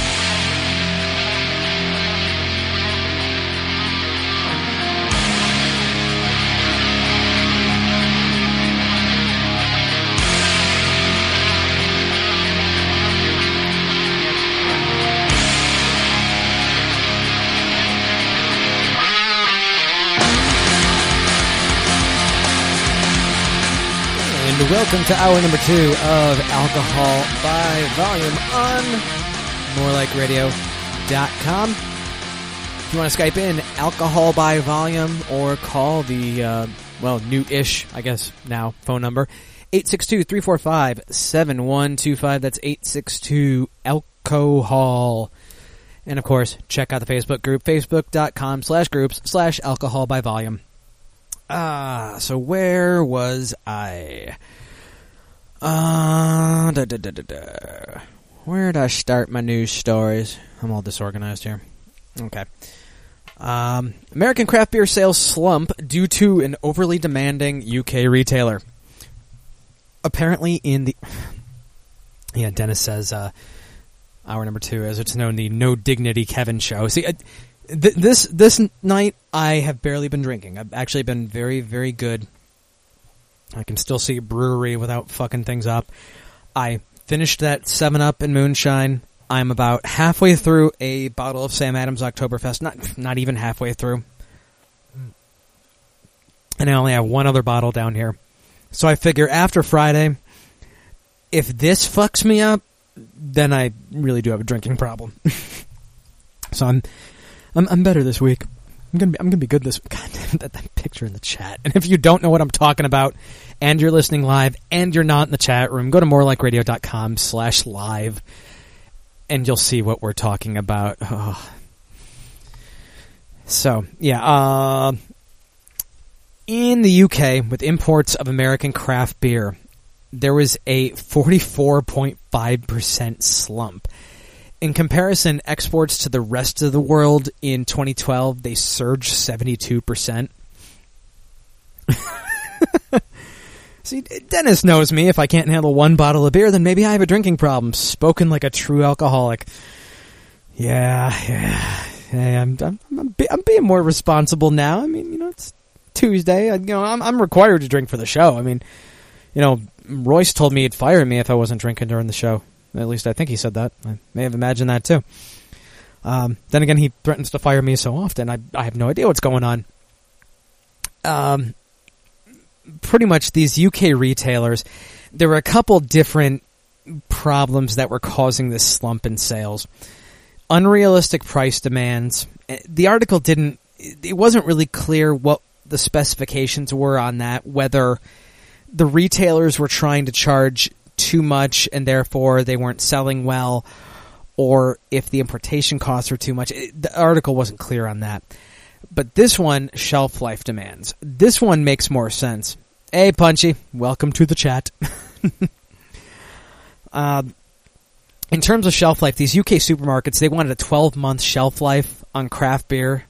And welcome to hour number two of Alcohol by Volume on morelikeradio.com. If you want to Skype in, Alcohol by Volume, or call the, uh, well, new-ish, I guess, now, phone number, 862-345-7125. That's 862-alcohol. And of course, check out the Facebook group, facebook.com slash groups slash alcohol by volume. Ah, so where was I? Uh, da, da, da, da, da. Where did I start my news stories? I'm all disorganized here. Okay. Um, American craft beer sales slump due to an overly demanding UK retailer. Apparently, in the yeah, Dennis says uh, hour number two, as it's known, the No Dignity Kevin show. See, uh, th- this this night I have barely been drinking. I've actually been very very good. I can still see a brewery without fucking things up. I finished that Seven Up and Moonshine. I'm about halfway through a bottle of Sam Adams Oktoberfest. Not not even halfway through. And I only have one other bottle down here. So I figure after Friday, if this fucks me up, then I really do have a drinking problem. so I'm, I'm I'm better this week. I'm gonna be, I'm gonna be good this. God damn that, that picture in the chat. And if you don't know what I'm talking about, and you're listening live, and you're not in the chat room, go to morelikeradio.com slash live, and you'll see what we're talking about. Oh. So yeah, uh, in the UK with imports of American craft beer, there was a 44.5% slump. In comparison, exports to the rest of the world in 2012, they surged 72%. See, Dennis knows me. If I can't handle one bottle of beer, then maybe I have a drinking problem. Spoken like a true alcoholic. Yeah, yeah. I'm, I'm, I'm, I'm being more responsible now. I mean, you know, it's Tuesday. I, you know, I'm, I'm required to drink for the show. I mean, you know, Royce told me he'd fire me if I wasn't drinking during the show. At least I think he said that. I may have imagined that too. Um, then again, he threatens to fire me so often. I I have no idea what's going on. Um, pretty much these UK retailers. There were a couple different problems that were causing this slump in sales. Unrealistic price demands. Eh, The article didn't. It wasn't really clear what the specifications were on that. Whether the retailers were trying to charge too much and therefore they weren't selling well, or if the importation costs were too much. It- the article wasn't clear on that. But this one, shelf life demands. This one makes more sense. Hey, Punchy, welcome to the chat. um, in terms of shelf life, these UK supermarkets they wanted a 12 month shelf life on craft beer,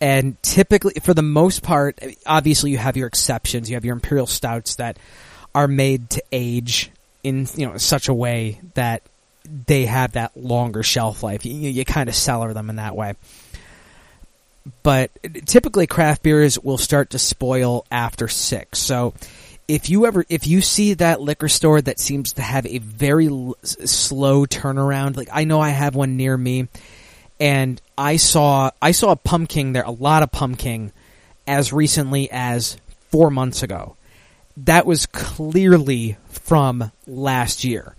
and typically, for the most part, obviously you have your exceptions. You have your imperial stouts that are made to age in you know such a way that they have that longer shelf life. You, you kind of cellar them in that way. But typically, craft beers will start to spoil after six. So, if you ever if you see that liquor store that seems to have a very l- slow turnaround, like I know I have one near me, and I saw I saw a pumpkin there, a lot of pumpkin, as recently as four months ago. That was clearly from last year.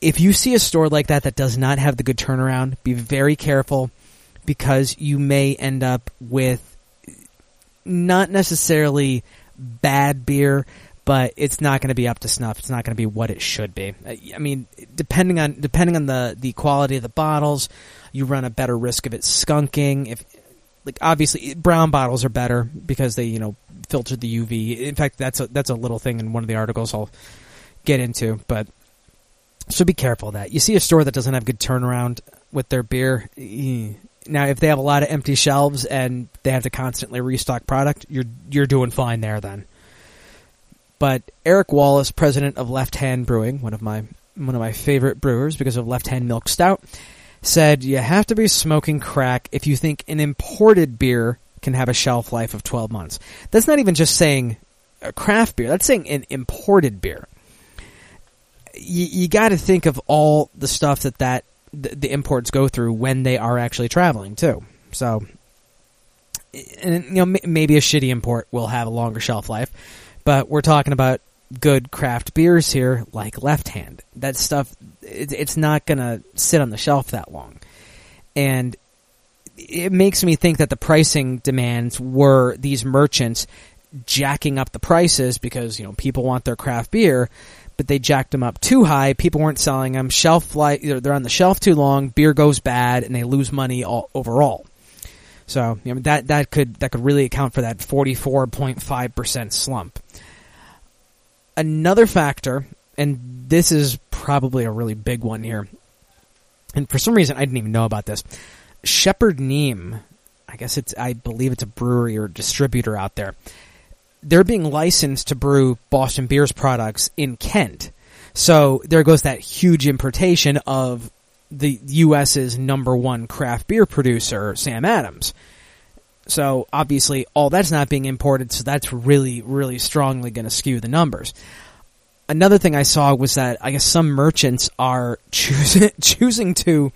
If you see a store like that that does not have the good turnaround, be very careful because you may end up with not necessarily bad beer, but it's not going to be up to snuff. It's not going to be what it should be. Uh, I mean, depending on depending on the the quality of the bottles, you run a better risk of it skunking. If like obviously brown bottles are better because they you know filter the UV. In fact, that's a that's a little thing in one of the articles I'll get into, but so be careful that. You see a store that doesn't have good turnaround with their beer. Now, if they have a lot of empty shelves and they have to constantly restock product, you're you're doing fine there then. But Eric Wallace, president of Left Hand Brewing, one of my one of my favorite brewers because of Left Hand Milk Stout, said you have to be smoking crack if you think an imported beer can have a shelf life of 12 months. That's not even just saying a craft beer. That's saying an imported beer. You, you got to think of all the stuff that that the, the imports go through when they are actually traveling too. So, eh, and you know, maybe a shitty import will have a longer shelf life, but we're talking about good craft beers here, like Left Hand. That stuff, it, it's not gonna sit on the shelf that long, and it makes me think that the pricing demands were these merchants jacking up the prices because you know people want their craft beer, but they jacked them up too high. People weren't selling them. Shelf life, they're on the shelf too long. Beer goes bad, and they lose money all, overall. So you know, that that could that could really account for that forty four point five percent slump. Another factor, and this is probably a really big one here, and for some reason I didn't even know about this. Shepherd Neame, I guess it's I believe it's a brewery or distributor out there. They're being licensed to brew Boston Beer's products in Kent. So there goes that huge importation of the US's number one craft beer producer, Sam Adams. So obviously all that's not being imported, so that's really, really strongly going to skew the numbers. Another thing I saw was that I guess some merchants are choosing choosing to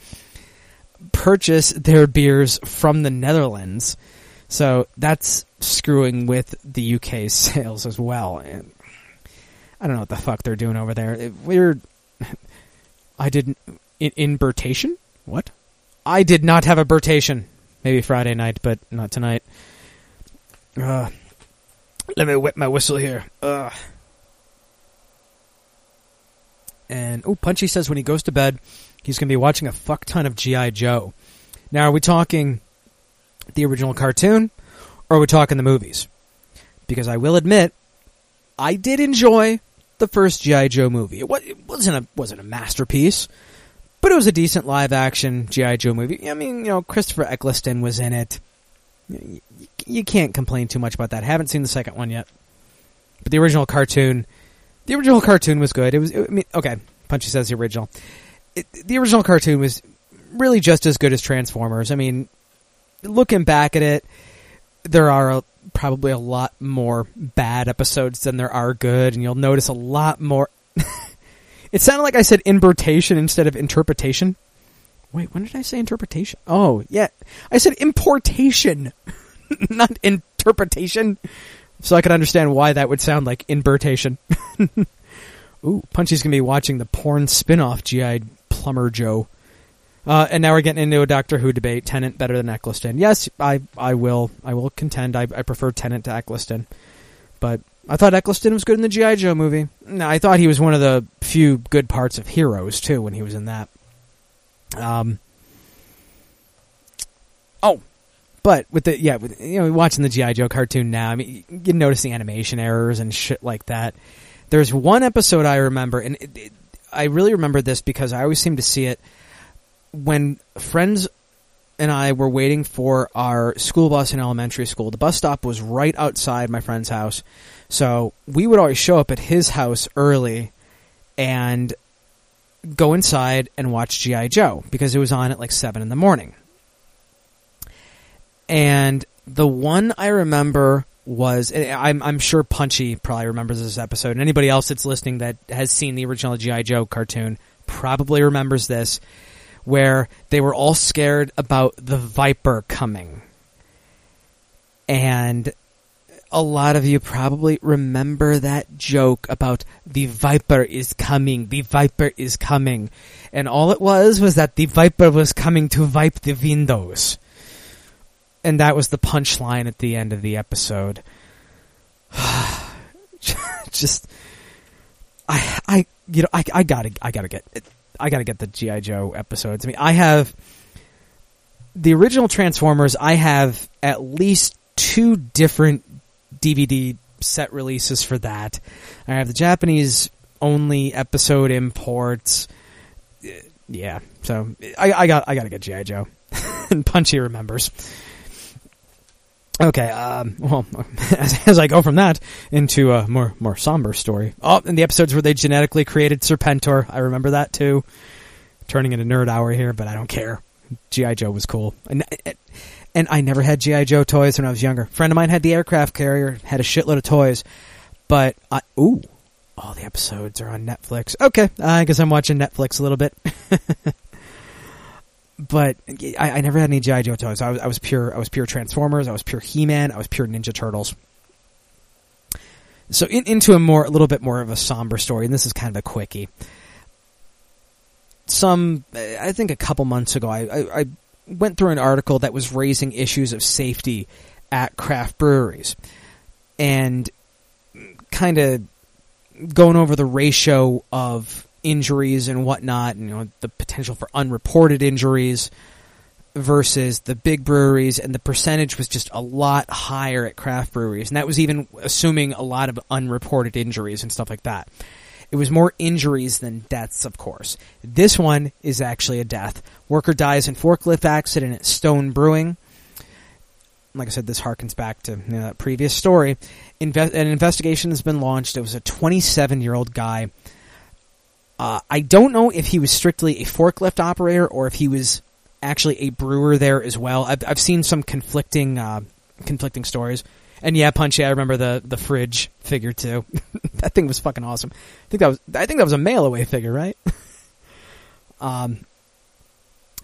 purchase their beers from the Netherlands. So that's screwing with the UK sales as well. And I don't know what the fuck they're doing over there. It- Weird. I didn't. In, invertation? What? I did not have a bertation. Maybe Friday night, but not tonight. Uh, let me wet my whistle here. Ugh. And oh, Punchy says when he goes to bed, he's going to be watching a fuck ton of GI Joe. Now, are we talking the original cartoon, or are we talking the movies? Because I will admit, I did enjoy the first GI Joe movie. It, it wasn't a wasn't a masterpiece, but it was a decent live action GI Joe movie. I mean, you know, Christopher Eccleston was in it. You, you can't complain too much about that. Haven't seen the second one yet, but the original cartoon, the original cartoon was good. It was. I mean, okay, Punchy says the original. It, the original cartoon was really just as good as Transformers. I mean, looking back at it, there are a, probably a lot more bad episodes than there are good, and you'll notice a lot more. it sounded like I said invertation instead of interpretation. Wait, when did I say interpretation? Oh, yeah. I said importation, not interpretation. So I could understand why that would sound like invertation. Ooh, Punchy's gonna be watching the porn spin-off G.I. Plumber Joe. Uh, and now we're getting into a Doctor Who debate. Tennant better than Eccleston. Yes, I, I will, I will contend. I, I prefer Tennant to Eccleston, but I thought Eccleston was good in the GI Joe movie. No, I thought he was one of the few good parts of Heroes too when he was in that. Um. Oh, but with the yeah, with, you know, watching the GI Joe cartoon now, I mean, you notice the animation errors and shit like that. There's one episode I remember, and it, it, I really remember this because I always seem to see it when friends and I were waiting for our school bus in elementary school. The bus stop was right outside my friend's house, so we would always show up at his house early and go inside and watch GI Joe because it was on at like seven in the morning. And the one I remember was, I'm, I'm sure Punchy probably remembers this episode. And anybody else that's listening that has seen the original GI Joe cartoon probably remembers this, where they were all scared about the Viper coming, and a lot of you probably remember that joke about the Viper is coming, the Viper is coming, and all it was was that the Viper was coming to wipe the windows and that was the punchline at the end of the episode. Just, I, I, you know, I, I gotta, I gotta get, I gotta get the GI Joe episodes. I mean, I have, the original Transformers, I have at least two different DVD set releases for that. I have the Japanese only episode imports. Uh, Yeah, so I, I got I got to get GI Joe, and Punchy remembers. Okay, um, well, as, as I go from that into a more more somber story. Oh, and the episodes where they genetically created Serpentor, I remember that too. Turning into nerd hour here, but I don't care. GI Joe was cool, and and I never had GI Joe toys when I was younger. Friend of mine had the aircraft carrier, had a shitload of toys, but I ooh, all the episodes are on Netflix. Okay, I guess I'm watching Netflix a little bit. but I, I never had any GI Joe toys. I was, I was pure. I was pure Transformers. I was pure He Man. I was pure Ninja Turtles. So in, into a more, a little bit more of a somber story, and this is kind of a quickie. Some, I think a couple months ago, I, I, I went through an article that was raising issues of safety at craft breweries, and kind of going over the ratio of injuries and whatnot, and you know the potential for unreported injuries versus the big breweries, and the percentage was just a lot higher at craft breweries, and that was even assuming a lot of unreported injuries and stuff like that. It was more injuries than deaths, of course. This one is actually a death. Worker dies in forklift accident at Stone Brewing. Like I said, this harkens back to you know, that previous story. Inve- an investigation has been launched. It was a 27 year old guy. Uh, I don't know if he was strictly a forklift operator or if he was actually a brewer there as well. I've, I've seen some conflicting uh, conflicting stories. And yeah, Punchy, I remember the the fridge figure too. that thing was fucking awesome. I think that was I think that was a mail away figure, right? um,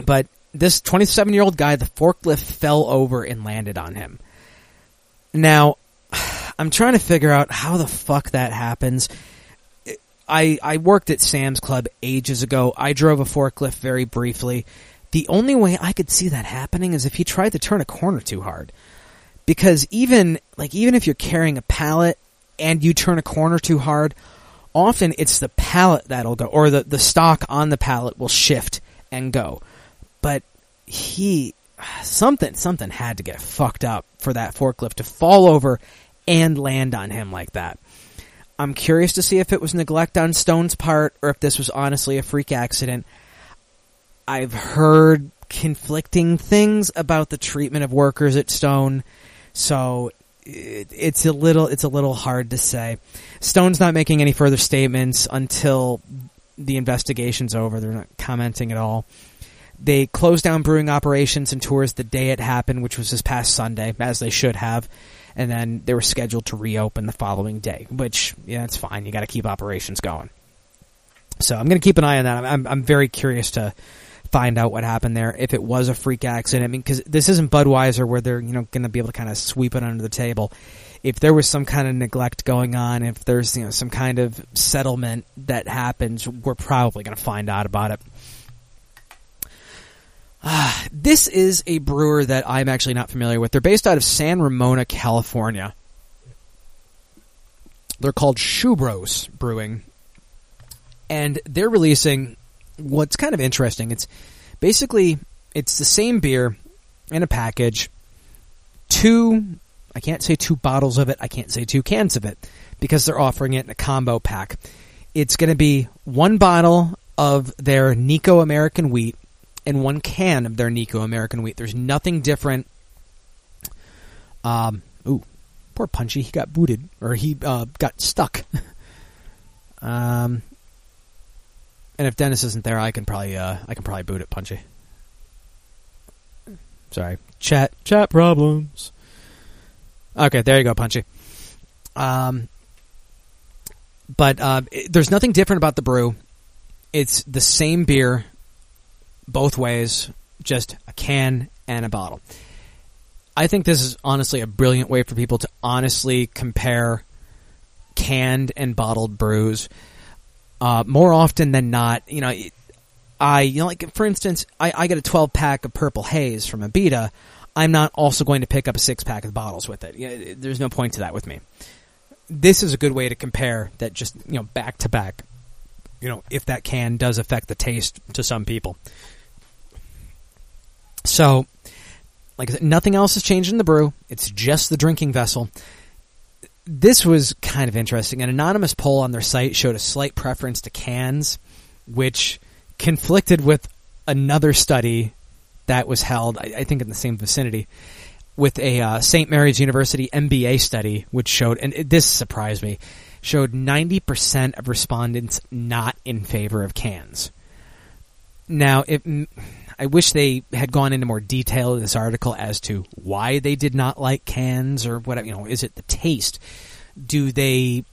but this 27 year old guy, the forklift fell over and landed on him. Now, I'm trying to figure out how the fuck that happens. I I worked at Sam's Club ages ago. I drove a forklift very briefly. The only way I could see that happening is if he tried to turn a corner too hard. Because even like even if you're carrying a pallet and you turn a corner too hard, often it's the pallet that'll go or the the stock on the pallet will shift and go. But he something something had to get fucked up for that forklift to fall over and land on him like that. I'm curious to see if it was neglect on Stone's part or if this was honestly a freak accident. I've heard conflicting things about the treatment of workers at Stone, so it's a little it's a little hard to say. Stone's not making any further statements until the investigation's over. They're not commenting at all. They closed down brewing operations and tours the day it happened, which was this past Sunday, as they should have. And then they were scheduled to reopen the following day, which, yeah, it's fine. You got to keep operations going. So I'm going to keep an eye on that. I'm, I'm very curious to find out what happened there. If it was a freak accident, I mean, because this isn't Budweiser where they're you know going to be able to kind of sweep it under the table. If there was some kind of neglect going on, if there's you know some kind of settlement that happens, we're probably going to find out about it. Uh, this is a brewer that I'm actually not familiar with. They're based out of San Ramona, California. They're called Schubros Brewing. And they're releasing what's kind of interesting. It's basically it's the same beer in a package. Two I can't say two bottles of it, I can't say two cans of it because they're offering it in a combo pack. It's going to be one bottle of their Nico American wheat and one can of their Nico American wheat. There's nothing different. Um, ooh, poor Punchy. He got booted or he uh, got stuck. um, and if Dennis isn't there, I can probably uh, I can probably boot it, Punchy. Sorry, chat chat problems. Okay, there you go, Punchy. Um, but uh, it, there's nothing different about the brew. It's the same beer, both ways, just a can and a bottle. I think this is honestly a brilliant way for people to honestly compare canned and bottled brews. Uh, more often than not, you know, I, you know, like for instance, I, I get a 12 pack of Purple Haze from Abita. I'm not also going to pick up a six pack of bottles with it. Yeah, There's no point to that with me. This is a good way to compare that just, you know, back to back. You know, if that can does affect the taste to some people. So, like I said, nothing else has changed in the brew. It's just the drinking vessel. This was kind of interesting. An anonymous poll on their site showed a slight preference to cans, which conflicted with another study that was held, I, I think, in the same vicinity, with a uh, St. Mary's University MBA study, which showed, and it, this surprised me, showed 90% of respondents not in favor of cans. Now, it, I wish they had gone into more detail in this article as to why they did not like cans or whatever. You know, is it the taste? Do they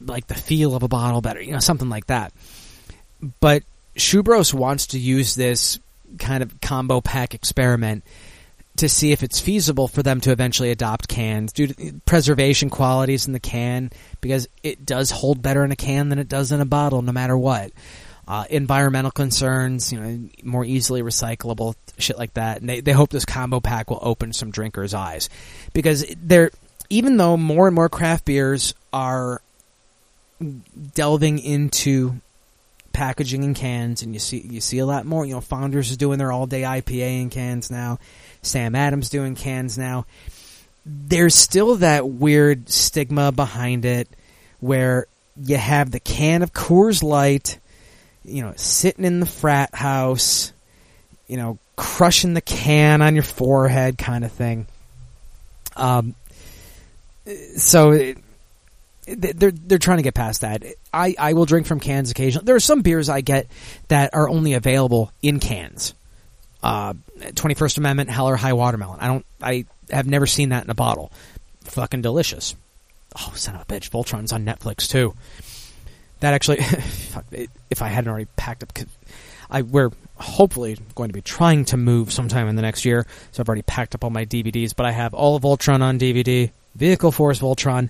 like the feel of a bottle better? You know, something like that. But Schubros wants to use this kind of combo pack experiment to see if it's feasible for them to eventually adopt cans due to preservation qualities in the can because it does hold better in a can than it does in a bottle no matter what. Uh, environmental concerns, you know, more easily recyclable, shit like that. And they, they hope this combo pack will open some drinkers' eyes because they're even though more and more craft beers are delving into packaging in cans, and you see you see a lot more. You know, Founders is doing their all day IPA in cans now. Sam Adams doing cans now. There's still that weird stigma behind it, where you have the can of Coors Light, you know, sitting in the frat house, you know, crushing the can on your forehead, kind of thing. Um, so. It, they're they're trying to get past that. I, I will drink from cans occasionally. There are some beers I get that are only available in cans. Twenty uh, First Amendment, Hell or High Watermelon. I don't. I have never seen that in a bottle. Fucking delicious. Oh, son of a bitch! Voltron's on Netflix too. That actually, if I hadn't already packed up, I we're hopefully going to be trying to move sometime in the next year. So I've already packed up all my DVDs, but I have all of Voltron on DVD, Vehicle Force Voltron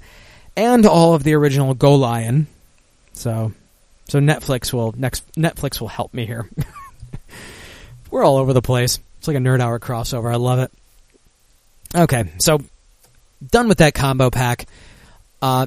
and all of the original Go Lion. So, so Netflix will next Netflix will help me here. We're all over the place. It's like a nerd hour crossover. I love it. Okay, so done with that combo pack. Uh,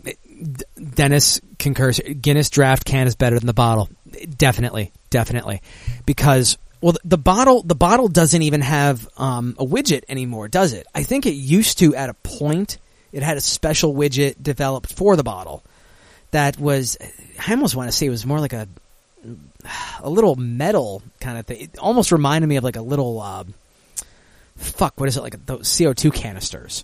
Dennis concurs. Guinness Draft can is better than the bottle. Definitely, definitely, because well, the bottle the bottle doesn't even have um, a widget anymore, does it? I think it used to at a point it had a special widget developed for the bottle that was, I almost want to say it was more like a, a little metal kind of thing. It almost reminded me of like a little, uh, fuck, what is it, like those CO2 canisters.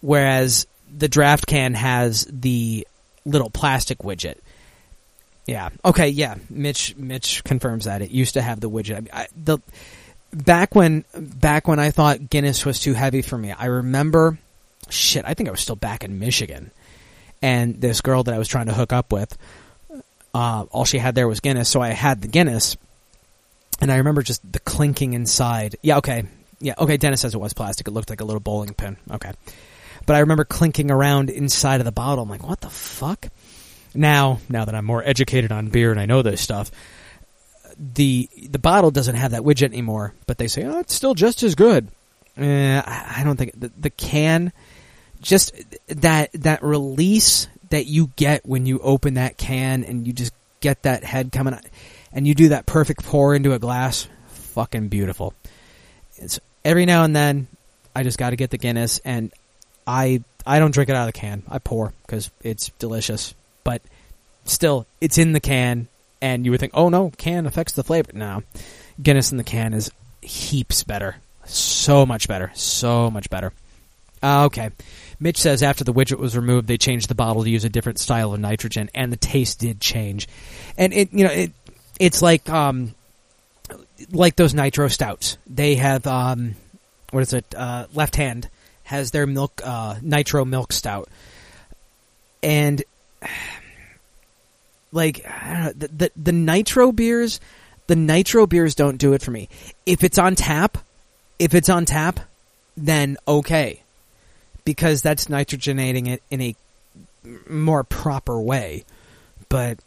Whereas the draft can has the little plastic widget. Yeah. Okay. Yeah. Mitch. Mitch confirms that it used to have the widget. I, I, the back when back when I thought Guinness was too heavy for me, I remember shit, I think I was still back in Michigan. And this girl that I was trying to hook up with, uh, all she had there was Guinness, so I had the Guinness. And I remember just the clinking inside. Yeah, okay. Yeah, okay, Dennis says it was plastic. It looked like a little bowling pin. Okay. But I remember clinking around inside of the bottle. I'm like, what the fuck? Now, now that I'm more educated on beer and I know this stuff, the the bottle doesn't have that widget anymore, but they say, oh, it's still just as good. Eh, I don't think the, the can just that that release that you get when you open that can and you just get that head coming and you do that perfect pour into a glass fucking beautiful it's every now and then i just got to get the guinness and i i don't drink it out of the can. I pour because it's delicious. But still it's in the can and you would think oh no can affects the flavor. No. Guinness in the can is heaps better. So much better. So much better. Uh, okay. Mitch says after the widget was removed, they changed the bottle to use a different style of nitrogen, and the taste did change. And it, you know, it it's like um, like those nitro stouts. They have um, what is it? Uh, left hand has their milk uh, nitro milk stout, and like know, the, the the nitro beers, the nitro beers don't do it for me. If it's on tap, if it's on tap, then okay because that's nitrogenating it in a more proper way. But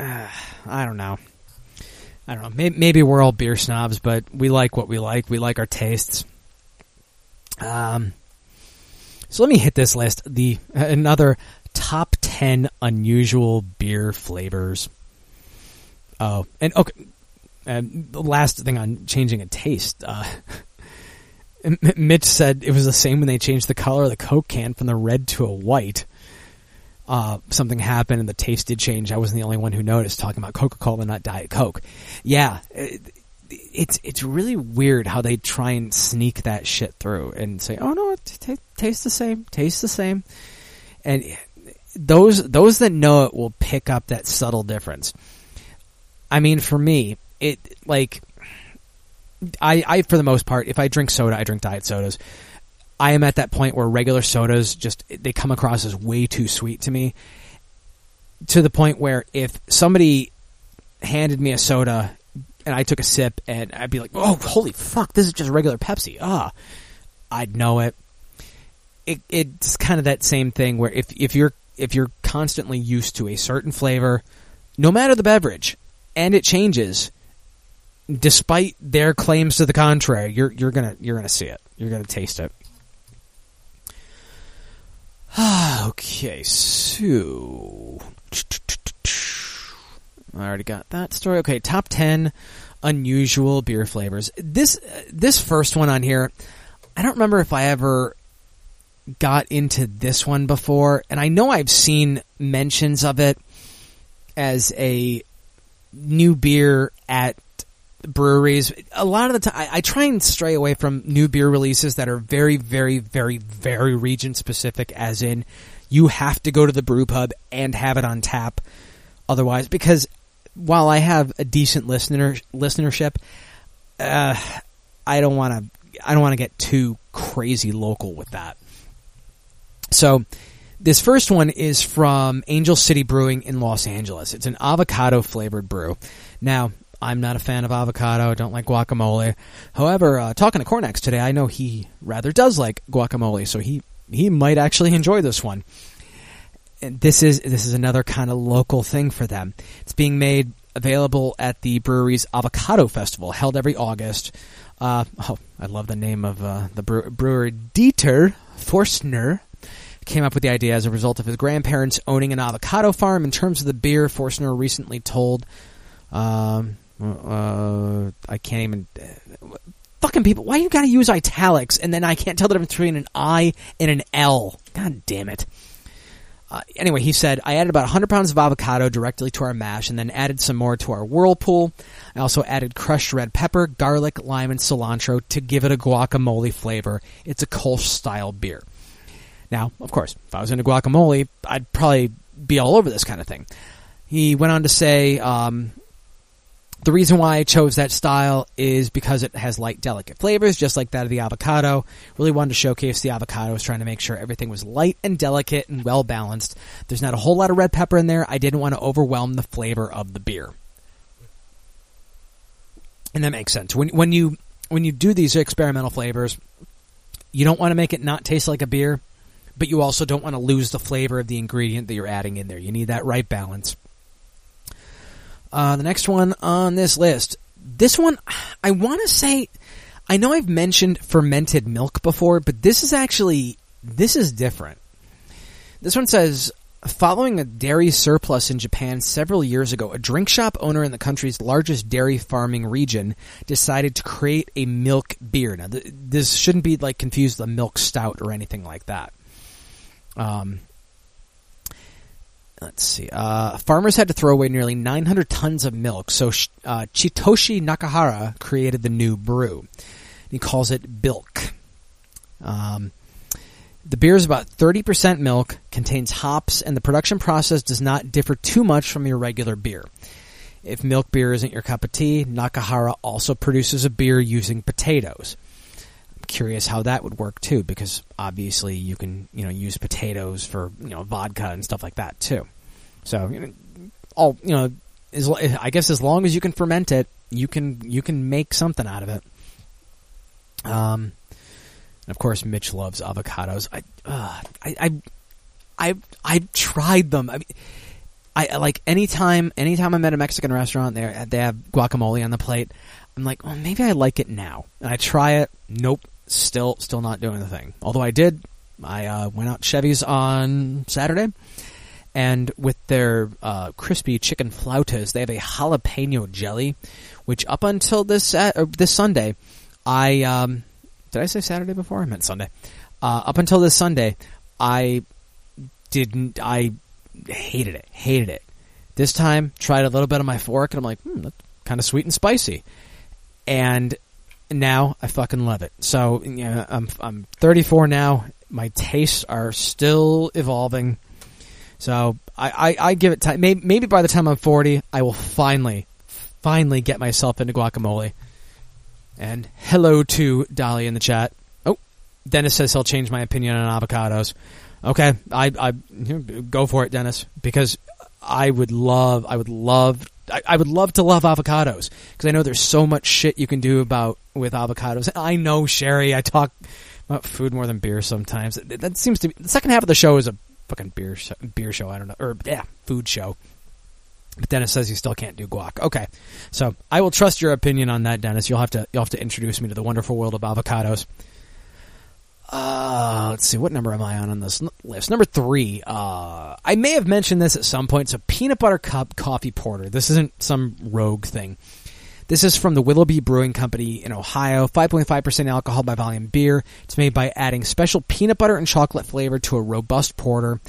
uh, I don't know. I don't know. Maybe, maybe, we're all beer snobs, but we like what we like. We like our tastes. Um, so let me hit this list. The another top ten unusual beer flavors. Oh, and okay. And the last thing on changing a taste. Uh, Mitch said it was the same when they changed the color of the Coke can from the red to a white. Uh, something happened and the taste did change. I wasn't the only one who noticed. Talking about Coca Cola, not Diet Coke. Yeah, it's it's really weird how they try and sneak that shit through and say, "Oh no, it t- tastes the same, tastes the same," and those those that know it will pick up that subtle difference. I mean, for me, it like I I for the most part, if I drink soda, I drink diet sodas. I am at that point where regular sodas just they come across as way too sweet to me. To the point where if somebody handed me a soda and I took a sip and I'd be like, "Oh, holy fuck, this is just regular Pepsi." Ah, I'd know it. It it's kind of that same thing where if if you're if you're constantly used to a certain flavor, no matter the beverage, and it changes, despite their claims to the contrary, you're you're gonna you're gonna see it. You're gonna taste it. okay, so I already got that story. Okay, top ten unusual beer flavors. This uh, this first one on here, I don't remember if I ever got into this one before, and I know I've seen mentions of it as a new beer at breweries. A lot of the time, I, I try and stray away from new beer releases that are very, very, very, very region specific, as in you have to go to the brew pub and have it on tap otherwise, because while I have a decent listener listenership, uh, I don't want to. I don't want to get too crazy local with that. So, this first one is from Angel City Brewing in Los Angeles. It's an avocado flavored brew. Now, I'm not a fan of avocado. Don't like guacamole. However, uh, talking to Cornex today, I know he rather does like guacamole, so he he might actually enjoy this one. This is this is another kind of local thing for them. It's being made available at the brewery's Avocado Festival, held every August. Uh, oh, I love the name of uh, the brewer, Dieter Forstner came up with the idea as a result of his grandparents owning an avocado farm. In terms of the beer, Forstner recently told, um, uh, I can't even. Fucking people, why you gotta use italics and then I can't tell the difference between an I and an L? God damn it. Uh, anyway, he said, I added about 100 pounds of avocado directly to our mash and then added some more to our whirlpool. I also added crushed red pepper, garlic, lime, and cilantro to give it a guacamole flavor. It's a Kolsch style beer. Now, of course, if I was into guacamole, I'd probably be all over this kind of thing. He went on to say, um, the reason why I chose that style is because it has light, delicate flavors, just like that of the avocado. Really wanted to showcase the avocado. I was trying to make sure everything was light and delicate and well balanced. There's not a whole lot of red pepper in there. I didn't want to overwhelm the flavor of the beer. And that makes sense. When when you when you do these experimental flavors, you don't want to make it not taste like a beer, but you also don't want to lose the flavor of the ingredient that you're adding in there. You need that right balance. Uh, the next one on this list. This one, I want to say, I know I've mentioned fermented milk before, but this is actually, this is different. This one says, following a dairy surplus in Japan several years ago, a drink shop owner in the country's largest dairy farming region decided to create a milk beer. Now, th- this shouldn't be like confused with a milk stout or anything like that. Um, let's see. Uh, farmers had to throw away nearly 900 tons of milk, so uh, Chitoshi Nakahara created the new brew. He calls it Bilk. Um, the beer is about 30% milk, contains hops, and the production process does not differ too much from your regular beer. If milk beer isn't your cup of tea, Nakahara also produces a beer using potatoes. Curious how that would work too, because obviously you can you know use potatoes for you know vodka and stuff like that too. So all you know, as, I guess as long as you can ferment it, you can you can make something out of it. Um, and of course, Mitch loves avocados. I, uh, I, I, I, I've tried them. I mean, I like anytime, anytime I'm at a Mexican restaurant, they they have guacamole on the plate. I'm like, well, maybe I like it now, and I try it. Nope, still, still not doing the thing. Although I did, I uh, went out Chevy's on Saturday, and with their uh, crispy chicken flautas, they have a jalapeno jelly, which up until this uh, this Sunday, I um, Did I say Saturday before? I meant Sunday. Uh, up until this Sunday, I didn't. I hated it. Hated it. This time, tried a little bit on my fork, and I'm like, hmm, that's kind of sweet and spicy. And now I fucking love it. So you know, I'm I'm 34 now. My tastes are still evolving. So I, I, I give it time. Maybe, maybe by the time I'm 40, I will finally, finally get myself into guacamole. And hello to Dolly in the chat. Oh, Dennis says he'll change my opinion on avocados. Okay, I, I go for it, Dennis, because I would love, I would love, I, I would love to love avocados because I know there's so much shit you can do about with avocados. I know, Sherry. I talk about food more than beer sometimes. That, that seems to be the second half of the show is a fucking beer show, beer show. I don't know, or yeah, food show. But Dennis says you still can't do guac. Okay, so I will trust your opinion on that, Dennis. You'll have to you'll have to introduce me to the wonderful world of avocados. Uh, let's see, what number am I on on this list? Number three. Uh, I may have mentioned this at some point. So, peanut butter cup coffee porter. This isn't some rogue thing. This is from the Willoughby Brewing Company in Ohio. 5.5% alcohol by volume beer. It's made by adding special peanut butter and chocolate flavor to a robust porter.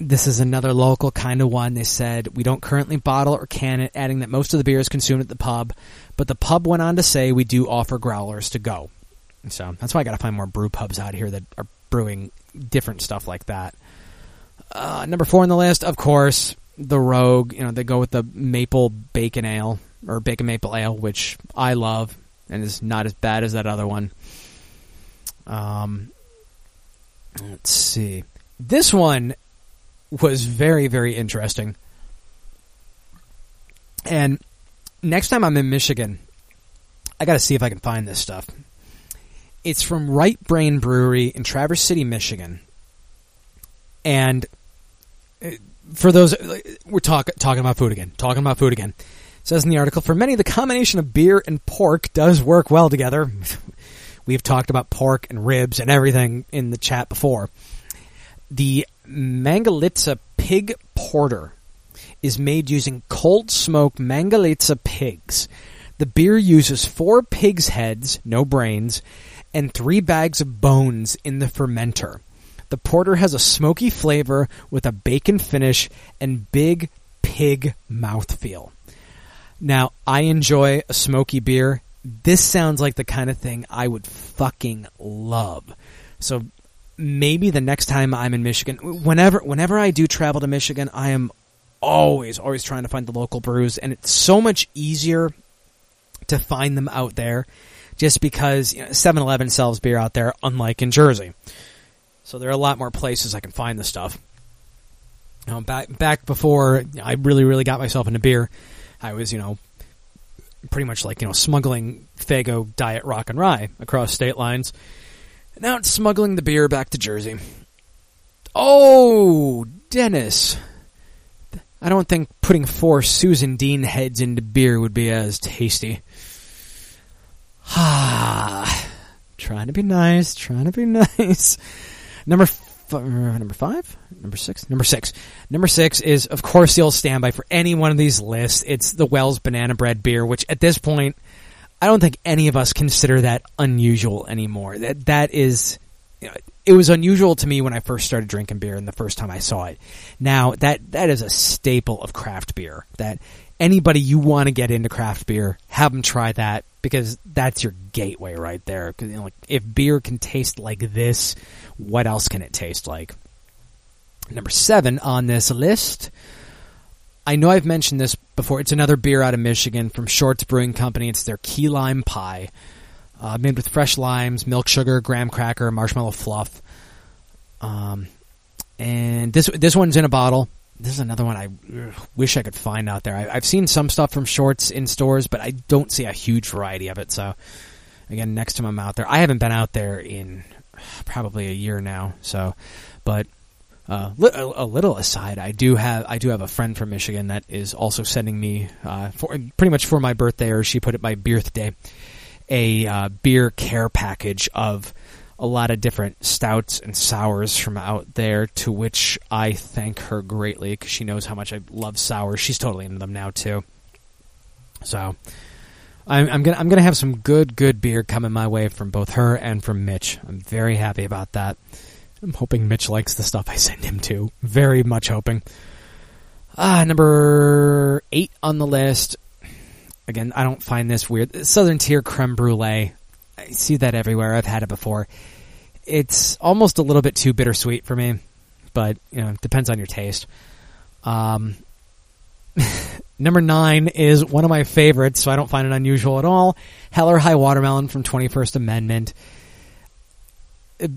This is another local kind of one. They said, we don't currently bottle or can it, adding that most of the beer is consumed at the pub. But the pub went on to say we do offer growlers to go. So that's why I got to find more brew pubs out here that are brewing different stuff like that. Uh, number four on the list, of course, the Rogue. You know, they go with the maple bacon ale or bacon maple ale, which I love and is not as bad as that other one. Um, let's see. This one was very, very interesting. And next time I'm in Michigan, I got to see if I can find this stuff. It's from Right Brain Brewery in Traverse City, Michigan. And uh, for those, we're talk, talking about food again. Talking about food again. It says in the article, for many, the combination of beer and pork does work well together. We've talked about pork and ribs and everything in the chat before. The Mangalitsa Pig Porter is made using cold smoked Mangalitsa pigs. The beer uses four pigs' heads, no brains, and three bags of bones in the fermenter. The porter has a smoky flavor with a bacon finish and big pig mouthfeel. Now, I enjoy a smoky beer. This sounds like the kind of thing I would fucking love. So maybe the next time I'm in Michigan, whenever whenever I do travel to Michigan, I am always always trying to find the local brews, and it's so much easier to find them out there, just because you know, 7-Eleven sells beer out there, unlike in Jersey. So there are a lot more places I can find the stuff. You know, back back before I really really got myself into beer, I was you know pretty much like you know smuggling Faygo Diet Rock and Rye across state lines. Now it's smuggling the beer back to Jersey. Oh, Dennis. I don't think putting four Susan Dean heads into beer would be as tasty. Trying to be nice, trying to be nice. Number f- uh, number five, number six, number six, number six is of course the old standby for any one of these lists. It's the Wells Banana Bread beer, which at this point I don't think any of us consider that unusual anymore. That that is, you know, it was unusual to me when I first started drinking beer and the first time I saw it. Now that that is a staple of craft beer. That anybody you want to get into craft beer, have them try that because that's your gateway right there. You know, like, if beer can taste like this, what else can it taste like? Number seven on this list. I know I've mentioned this before. It's another beer out of Michigan from Shorts Brewing Company. It's their key lime pie, uh, made with fresh limes, milk sugar, graham cracker, marshmallow fluff. Um, and this this one's in a bottle. This is another one I wish I could find out there. I, I've seen some stuff from Shorts in stores, but I don't see a huge variety of it. So, again, next time I'm out there, I haven't been out there in probably a year now. So, but uh, a little aside, I do have I do have a friend from Michigan that is also sending me uh, for pretty much for my birthday, or she put it my birthday, a uh, beer care package of a lot of different stouts and sours from out there. To which I thank her greatly because she knows how much I love sours. She's totally into them now too. So, I'm, I'm gonna I'm gonna have some good good beer coming my way from both her and from Mitch. I'm very happy about that. I'm hoping Mitch likes the stuff I send him too. Very much hoping. Ah, number eight on the list. Again, I don't find this weird. Southern Tier Creme Brulee. I see that everywhere. I've had it before. It's almost a little bit too bittersweet for me, but you know, depends on your taste. Um, number nine is one of my favorites, so I don't find it unusual at all. Hell or High Watermelon from 21st Amendment. Uh,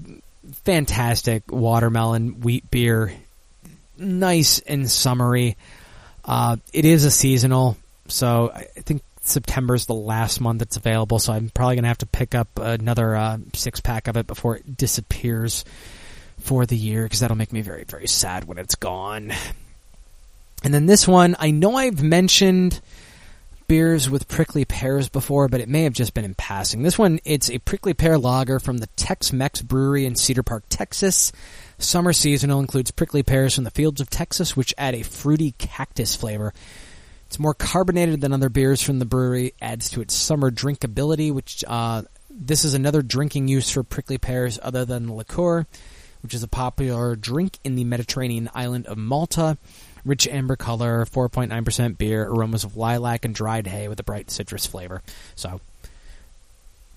Fantastic watermelon wheat beer. Nice and summery. Uh, it is a seasonal, so I think September's the last month it's available, so I'm probably going to have to pick up another uh, six pack of it before it disappears for the year, because that'll make me very, very sad when it's gone. And then this one, I know I've mentioned beers with prickly pears before, but it may have just been in passing. This one, it's a prickly pear lager from the Tex Mex Brewery in Cedar Park, Texas. Summer seasonal includes prickly pears from the fields of Texas, which add a fruity cactus flavor. It's more carbonated than other beers from the brewery, adds to its summer drinkability, which uh, this is another drinking use for prickly pears other than liqueur, which is a popular drink in the Mediterranean island of Malta. Rich amber color, 4.9% beer, aromas of lilac and dried hay with a bright citrus flavor. So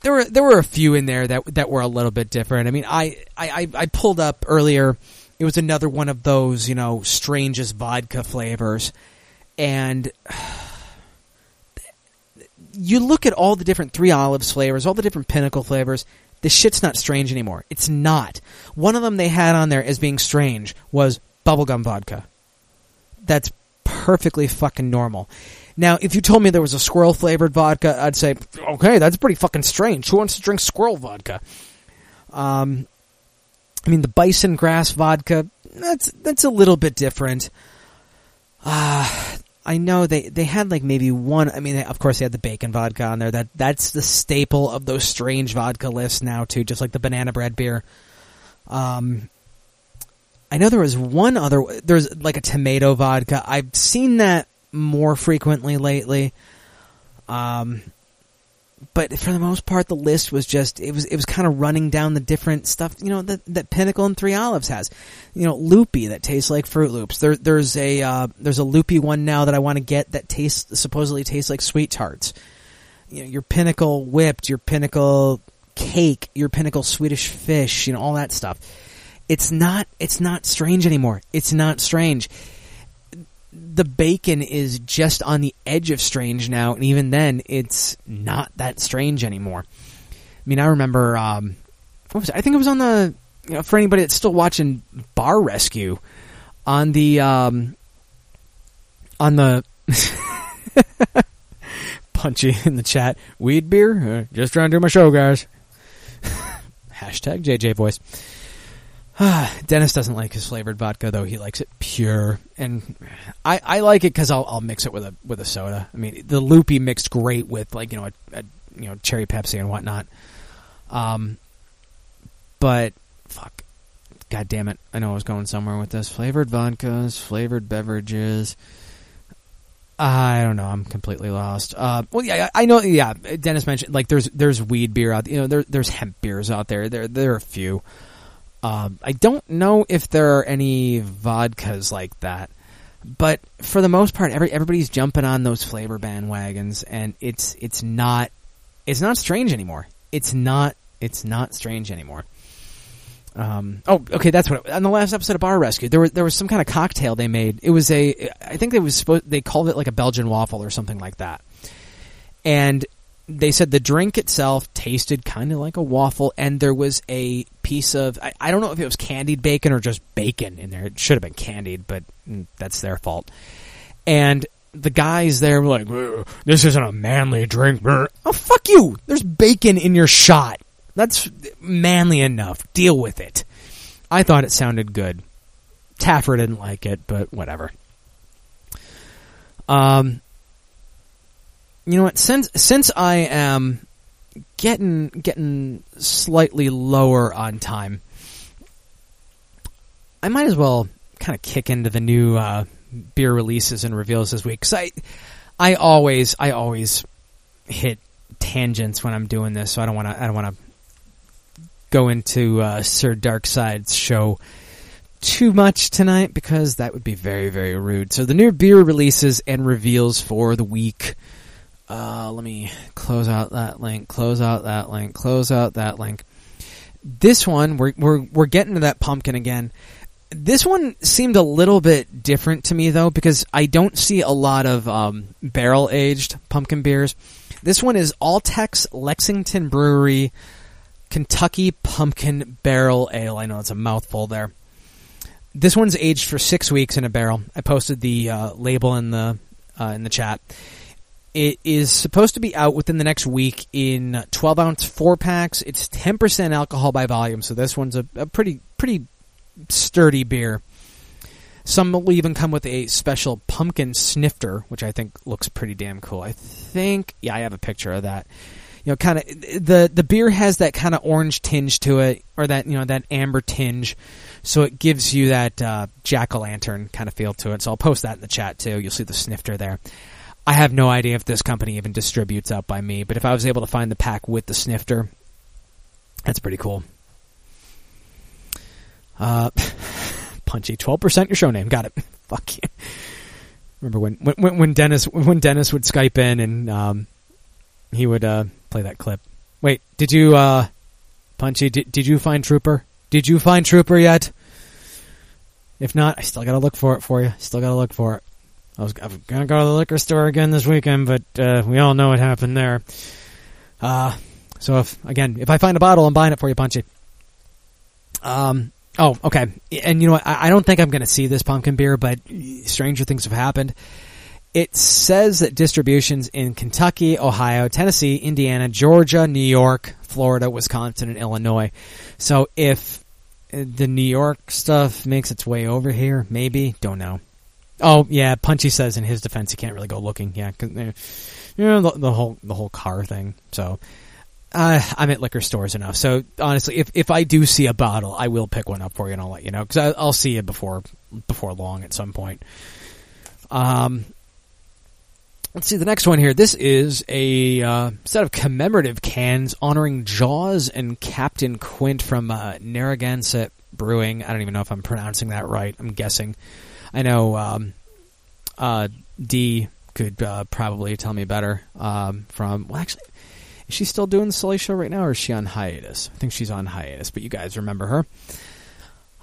there were there were a few in there that that were a little bit different. I mean, I I, I pulled up earlier. It was another one of those you know strangest vodka flavors, and you look at all the different three olives flavors, all the different pinnacle flavors. This shit's not strange anymore. It's not. One of them they had on there as being strange was bubblegum vodka. That's perfectly fucking normal. Now, if you told me there was a squirrel flavored vodka, I'd say, okay, that's pretty fucking strange. Who wants to drink squirrel vodka? Um, I mean, the bison grass vodka, that's that's a little bit different. Uh, I know they, they had like maybe one. I mean, of course they had the bacon vodka on there. That that's the staple of those strange vodka lists now too, just like the banana bread beer. Um, I know there was one other. There's like a tomato vodka. I've seen that more frequently lately. Um, but for the most part, the list was just it was it was kind of running down the different stuff you know that that Pinnacle and Three Olives has. You know, loopy that tastes like Fruit Loops. There there's a uh, there's a loopy one now that I want to get that tastes supposedly tastes like sweet tarts. You know, your Pinnacle whipped, your Pinnacle cake, your Pinnacle Swedish fish, you know, all that stuff. It's not it's not strange anymore. It's not strange the bacon is just on the edge of strange now, and even then, it's not that strange anymore. I mean, I remember, um, what was it? I think it was on the, you know, for anybody that's still watching Bar Rescue, on the, um, on the, punchy in the chat, weed beer? Uh, just trying to do my show, guys. Hashtag JJ voice. Dennis doesn't like his flavored vodka though. He likes it pure, and I, I like it because I'll, I'll mix it with a with a soda. I mean, the loopy mixed great with like you know a, a you know cherry Pepsi and whatnot. Um, but fuck, god damn it! I know I was going somewhere with this. Flavored vodkas, flavored beverages. I don't know. I'm completely lost. Uh, well, yeah, I know. Yeah, Dennis mentioned like there's there's weed beer out. You know, there there's hemp beers out there. There there are a few. Um, I don't know if there are any vodkas like that, but for the most part, every everybody's jumping on those flavor bandwagons, and it's it's not it's not strange anymore. It's not it's not strange anymore. Um, oh, okay, that's what on the last episode of Bar Rescue there was there was some kind of cocktail they made. It was a I think they was supposed they called it like a Belgian waffle or something like that, and they said the drink itself tasted kind of like a waffle, and there was a piece of I, I, don't know if it was candied bacon or just bacon in there. It should have been candied, but mm, that's their fault. And the guys there were like, "This isn't a manly drink." Oh fuck you! There's bacon in your shot. That's manly enough. Deal with it. I thought it sounded good. Taffer didn't like it, but whatever. Um, you know what? Since since I am getting getting slightly lower on time, I might as well kind of kick into the new uh, beer releases and reveals this week. Because I I always I always hit tangents when I'm doing this, so I don't want to. I don't want to go into uh, Sir Darkside's show too much tonight because that would be very, very rude. So the new beer releases and reveals for the week. Uh, let me close out that link. Close out that link. Close out that link. This one, we're we're we're getting to that pumpkin again. This one seemed a little bit different to me though because I don't see a lot of um, barrel aged pumpkin beers. This one is Alltech Lexington Brewery Kentucky Pumpkin Barrel Ale. I know it's a mouthful there. This one's aged for six weeks in a barrel. I posted the uh, label in the uh, in the chat. It is supposed to be out within the next week in 12 ounce four packs. It's 10% alcohol by volume, so this one's a, a pretty pretty sturdy beer. Some will even come with a special pumpkin snifter, which I think looks pretty damn cool. I think, yeah, I have a picture of that. You know, kind of the the beer has that kind of orange tinge to it, or that you know that amber tinge, so it gives you that uh, jack o' lantern kind of feel to it. So I'll post that in the chat too. You'll see the snifter there. I have no idea if this company even distributes out by me, but if I was able to find the pack with the snifter, that's pretty cool. Uh, punchy, twelve percent your show name. Got it. Fuck you. Remember when when when Dennis when Dennis would Skype in and um, he would uh, play that clip. Wait, did you uh, Punchy? Did did you find Trooper? Did you find Trooper yet? If not, I still gotta look for it for you. Still gotta look for it. I was I'm gonna go to the liquor store again this weekend, but uh, we all know what happened there. Uh, so if again, if I find a bottle, I'm buying it for you, Punchy. Um. Oh, okay. And you know what? I, I don't think I'm to see this pumpkin beer, but stranger things have happened. It says that distributions in Kentucky, Ohio, Tennessee, Indiana, Georgia, New York, Florida, Wisconsin, and Illinois. So if the New York stuff makes its way over here, maybe don't know. Oh yeah, Punchy says in his defense he can't really go looking. Yeah, 'cause, uh, you know the, the whole the whole car thing. So uh, I'm at liquor stores enough. So honestly, if if I do see a bottle, I will pick one up for you and I'll let you know because I'll see it before before long at some point. Um, let's see the next one here. This is a uh, set of commemorative cans honoring Jaws and Captain Quint from uh, Narragansett Brewing. I don't even know if I'm pronouncing that right. I'm guessing. I know um, uh, D could uh, probably tell me better. Um, from well, actually, is she still doing the Sully Show right now, or is she on hiatus? I think she's on hiatus, but you guys remember her.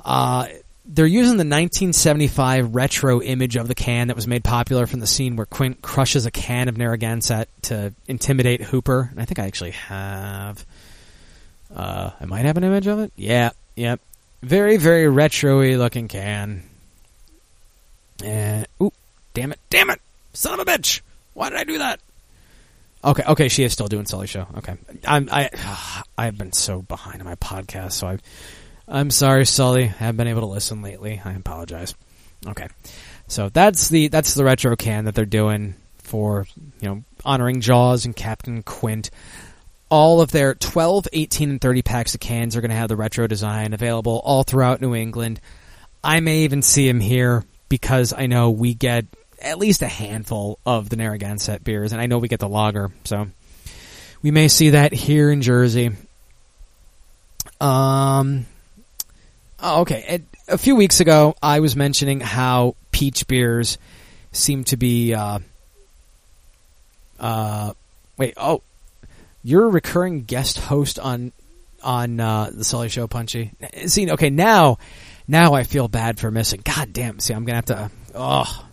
Uh, they're using the 1975 retro image of the can that was made popular from the scene where Quint crushes a can of Narragansett to intimidate Hooper. And I think I actually have. Uh, I might have an image of it. Yeah, yep. Very, very retro-y looking can. Uh, and oop, damn it, damn it, son of a bitch! Why did I do that? Okay, okay, she is still doing Sully show. Okay, I'm I I've been so behind on my podcast, so I I'm sorry, Sully. I haven't been able to listen lately. I apologize. Okay, so that's the that's the retro can that they're doing for you know honoring Jaws and Captain Quint. All of their 12, 18, and 30 packs of cans are going to have the retro design available all throughout New England. I may even see them here because I know we get at least a handful of the Narragansett beers, and I know we get the lager, so we may see that here in Jersey. Um, oh, okay. A, a few weeks ago, I was mentioning how peach beers seem to be. Uh, uh, wait. Oh, you're a recurring guest host on on uh, the Sully Show, Punchy. See, okay, now now I feel bad for missing. God damn. See, I'm gonna have to. Oh,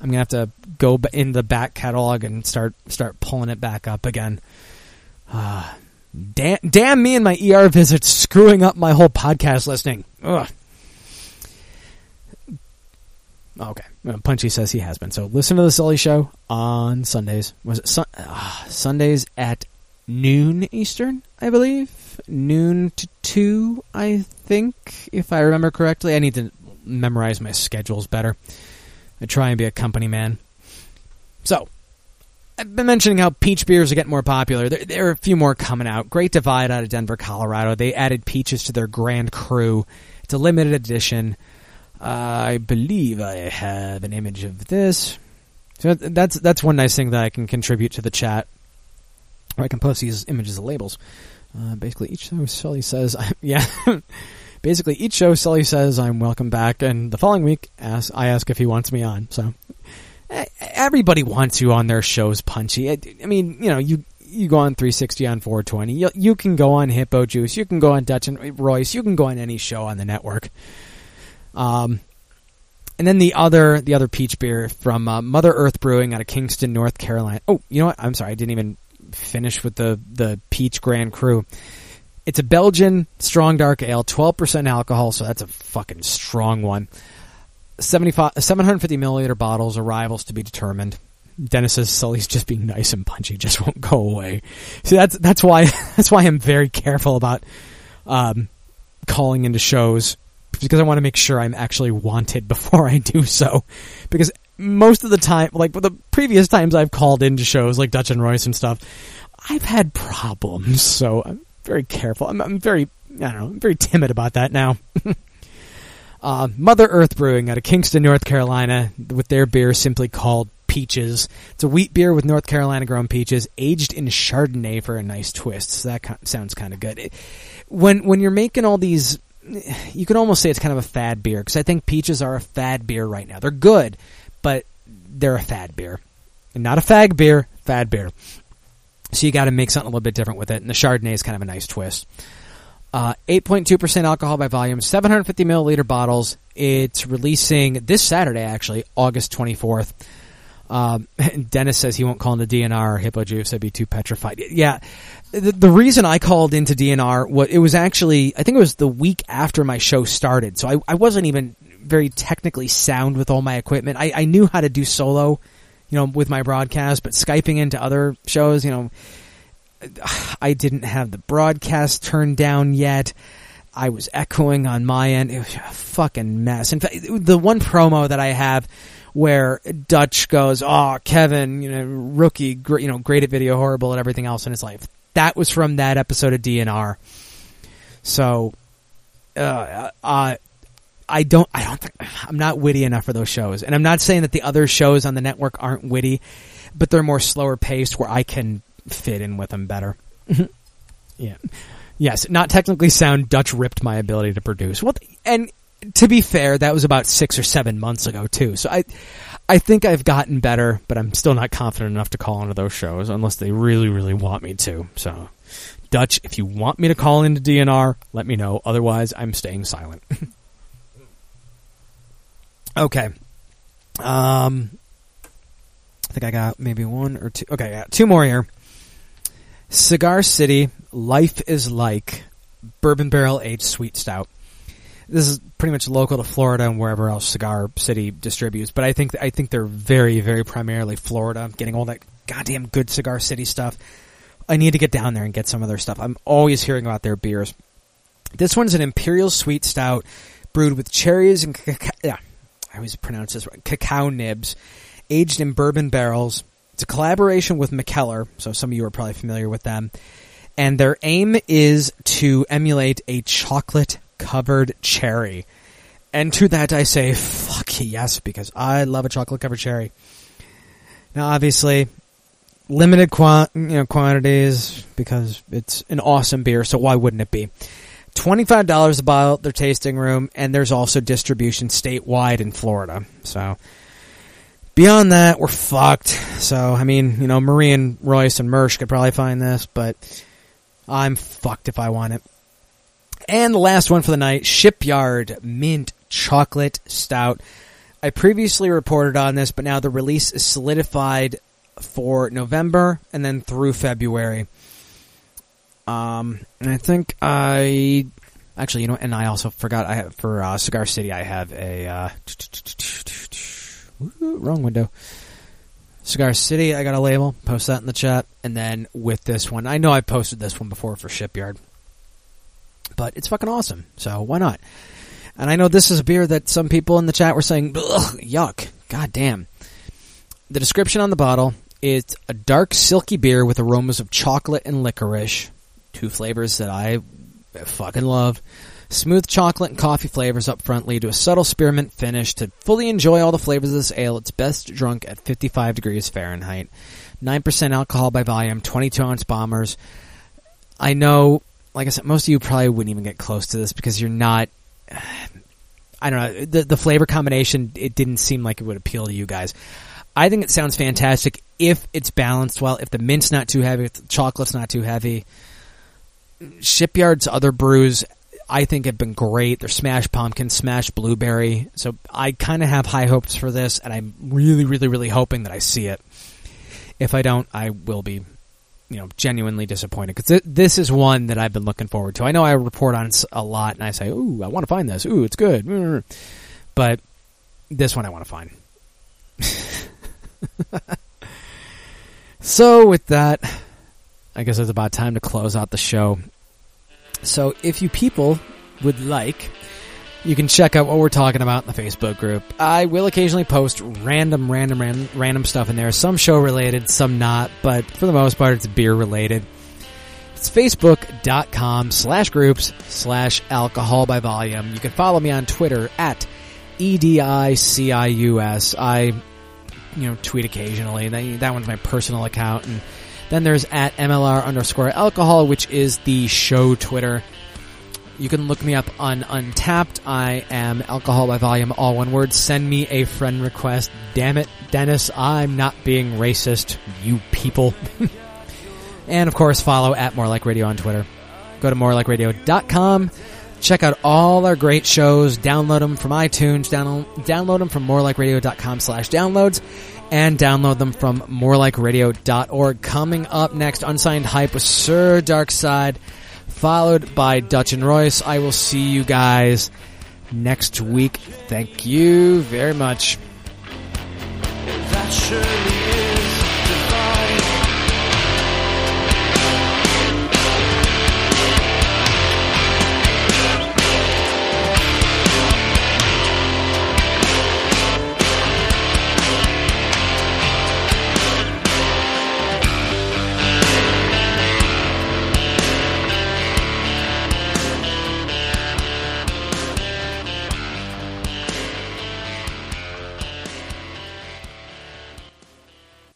I'm gonna have to go in the back catalog and start start pulling it back up again. Uh, damn, damn me and my ER visits screwing up my whole podcast listening. Ugh. Okay, Punchy says he has been. So listen to the Sully Show on Sundays. Was it uh, Sundays at noon Eastern? I believe noon to two. I think, if I remember correctly. I need to memorize my schedules better. I try and be a company man. So, I've been mentioning how peach beers are getting more popular. There, there, are a few more coming out. Great Divide out of Denver, Colorado. They added peaches to their Grand Cru. It's a limited edition. Uh, I believe I have an image of this. So that's that's one nice thing that I can contribute to the chat. Or I can post these images of labels. Uh, basically, each show Sully says, yeah. basically, each show Sully says, I'm welcome back. And the following week, ask, I ask if he wants me on. So, everybody wants you on their shows, Punchy. I, I mean, you know, you you go on 360 on 420. You, you can go on Hippo Juice. You can go on Dutch and Royce. You can go on any show on the network. Um, and then the other the other peach beer from uh, Mother Earth Brewing out of Kinston, North Carolina. Oh, you know what? I'm sorry, I didn't even finish with the the peach Grand Cru. It's a Belgian strong dark ale, 12% alcohol, so that's a fucking strong one. 75, 750 milliliter bottles, arrivals to be determined. Dennis says Sully's just being nice and punchy, just won't go away. See, that's that's why that's why I'm very careful about um, calling into shows because I want to make sure I'm actually wanted before I do so. Because most of the time, like the previous times I've called into shows like Dutch and Royce and stuff, I've had problems. So I'm very careful. I'm, I'm very, I don't know, I'm very timid about that now. uh, Mother Earth Brewing out of Kinston, North Carolina, with their beer simply called Peaches. It's a wheat beer with North Carolina grown peaches, aged in Chardonnay for a nice twist. So that sounds kind of good. It, when when you're making all these, you could almost say it's kind of a fad beer because I think peaches are a fad beer right now. They're good, but they're a fad beer, and not a fag beer, fad beer. So you got to make something a little bit different with it, and the Chardonnay is kind of a nice twist. Uh, 8.2% alcohol by volume, 750 milliliter bottles. It's releasing this Saturday, actually, August 24th. Um, Dennis says he won't call in the DNR or Hippo Juice. I'd be too petrified. Yeah. The, the reason I called into DNR, what it was actually, I think it was the week after my show started. So I, I wasn't even very technically sound with all my equipment. I, I knew how to do solo, you know, with my broadcast, but Skyping into other shows, you know, I didn't have the broadcast turned down yet. I was echoing on my end. It was a fucking mess. In fact, the one promo that I have where Dutch goes, "Oh, Kevin, you know, rookie, you know, great at video, horrible at everything else in his life." That was from that episode of DNR. So, uh, uh, I don't, I don't think I'm not witty enough for those shows, and I'm not saying that the other shows on the network aren't witty, but they're more slower paced where I can fit in with them better. yeah. Yes, not technically sound. Dutch ripped my ability to produce. Well, and to be fair, that was about six or seven months ago too. So I, I think I've gotten better, but I'm still not confident enough to call into those shows unless they really, really want me to. So, Dutch, if you want me to call into DNR, let me know. Otherwise, I'm staying silent. okay. Um, I think I got maybe one or two. Okay, yeah, two more here. Cigar City, Life is Like, Bourbon Barrel Aged Sweet Stout. This is pretty much local to Florida and wherever else Cigar City distributes, but I think I think they're very, very primarily Florida, getting all that goddamn good Cigar City stuff. I need to get down there and get some of their stuff. I'm always hearing about their beers. This one's an Imperial Sweet Stout brewed with cherries and cacao, yeah, I always pronounce this right, cacao nibs, aged in bourbon barrels. It's a collaboration with Mikkeller, so some of you are probably familiar with them. And their aim is to emulate a chocolate covered cherry. And to that I say, fuck yes, because I love a chocolate covered cherry. Now, obviously, limited quant- you know, quantities because it's an awesome beer, so why wouldn't it be? $25 a bottle at their tasting room, and there's also distribution statewide in Florida. So, beyond that, we're fucked. So, I mean, you know, Marie and Royce and Mersch could probably find this, but I'm fucked if I want it. And the last one for the night, Shipyard Mint Chocolate Stout. I previously reported on this, but now the release is solidified for November and then through February. Um, and I think I actually, you know, and I also forgot I have for uh, Cigar City. I have a uh, wrong window. Cigar City. I got a label. Post that in the chat, and then with this one, I know I posted this one before for Shipyard, but it's fucking awesome. So why not? And I know this is a beer that some people in the chat were saying, yuck, god damn. The description on the bottle is a dark, silky beer with aromas of chocolate and licorice, two flavors that I fucking love. Smooth chocolate and coffee flavors up front lead to a subtle spearmint finish. To fully enjoy all the flavors of this ale, it's best drunk at 55 degrees Fahrenheit. 9% alcohol by volume, 22 ounce bombers. I know, like I said, most of you probably wouldn't even get close to this because you're not. I don't know the the flavor combination. It didn't seem like it would appeal to you guys. I think it sounds fantastic if it's balanced well. If the mint's not too heavy, if the chocolate's not too heavy. Shipyard's other brews, I think, have been great. They're smash pumpkin, smash blueberry. So I kind of have high hopes for this, and I'm really, really, really hoping that I see it. If I don't, I will be you know genuinely disappointed because th- this is one that I've been looking forward to. I know I report on a lot and I say, "Ooh, I want to find this. Ooh, it's good," but this one I want to find. so with that, I guess it's about time to close out the show. So if you people would like, you can check out what we're talking about in the Facebook group. I will occasionally post random, random, random, random stuff in there. Some show related, some not, but for the most part, it's beer related. It's facebook.com slash groups slash alcohol by volume. You can follow me on Twitter at E-D-I-C-I-U-S. I, you know, tweet occasionally. That, that one's my personal account. And then there's at MLR underscore alcohol, which is the show Twitter. You can look me up on Untappd. I am Alcohol by Volume, all one word. Send me a friend request. Damn it, Dennis, I'm not being racist, you people. and of course, follow at More Like Radio on Twitter. Go to morelikeradio.com. Check out all our great shows. Download them from iTunes. Download, download them from morelikeradio.com slash downloads. And download them from morelikeradio.org. Coming up next, Unsigned Hype with Sir Darkside followed by Dutch and Royce. I will see you guys next week. Thank you very much.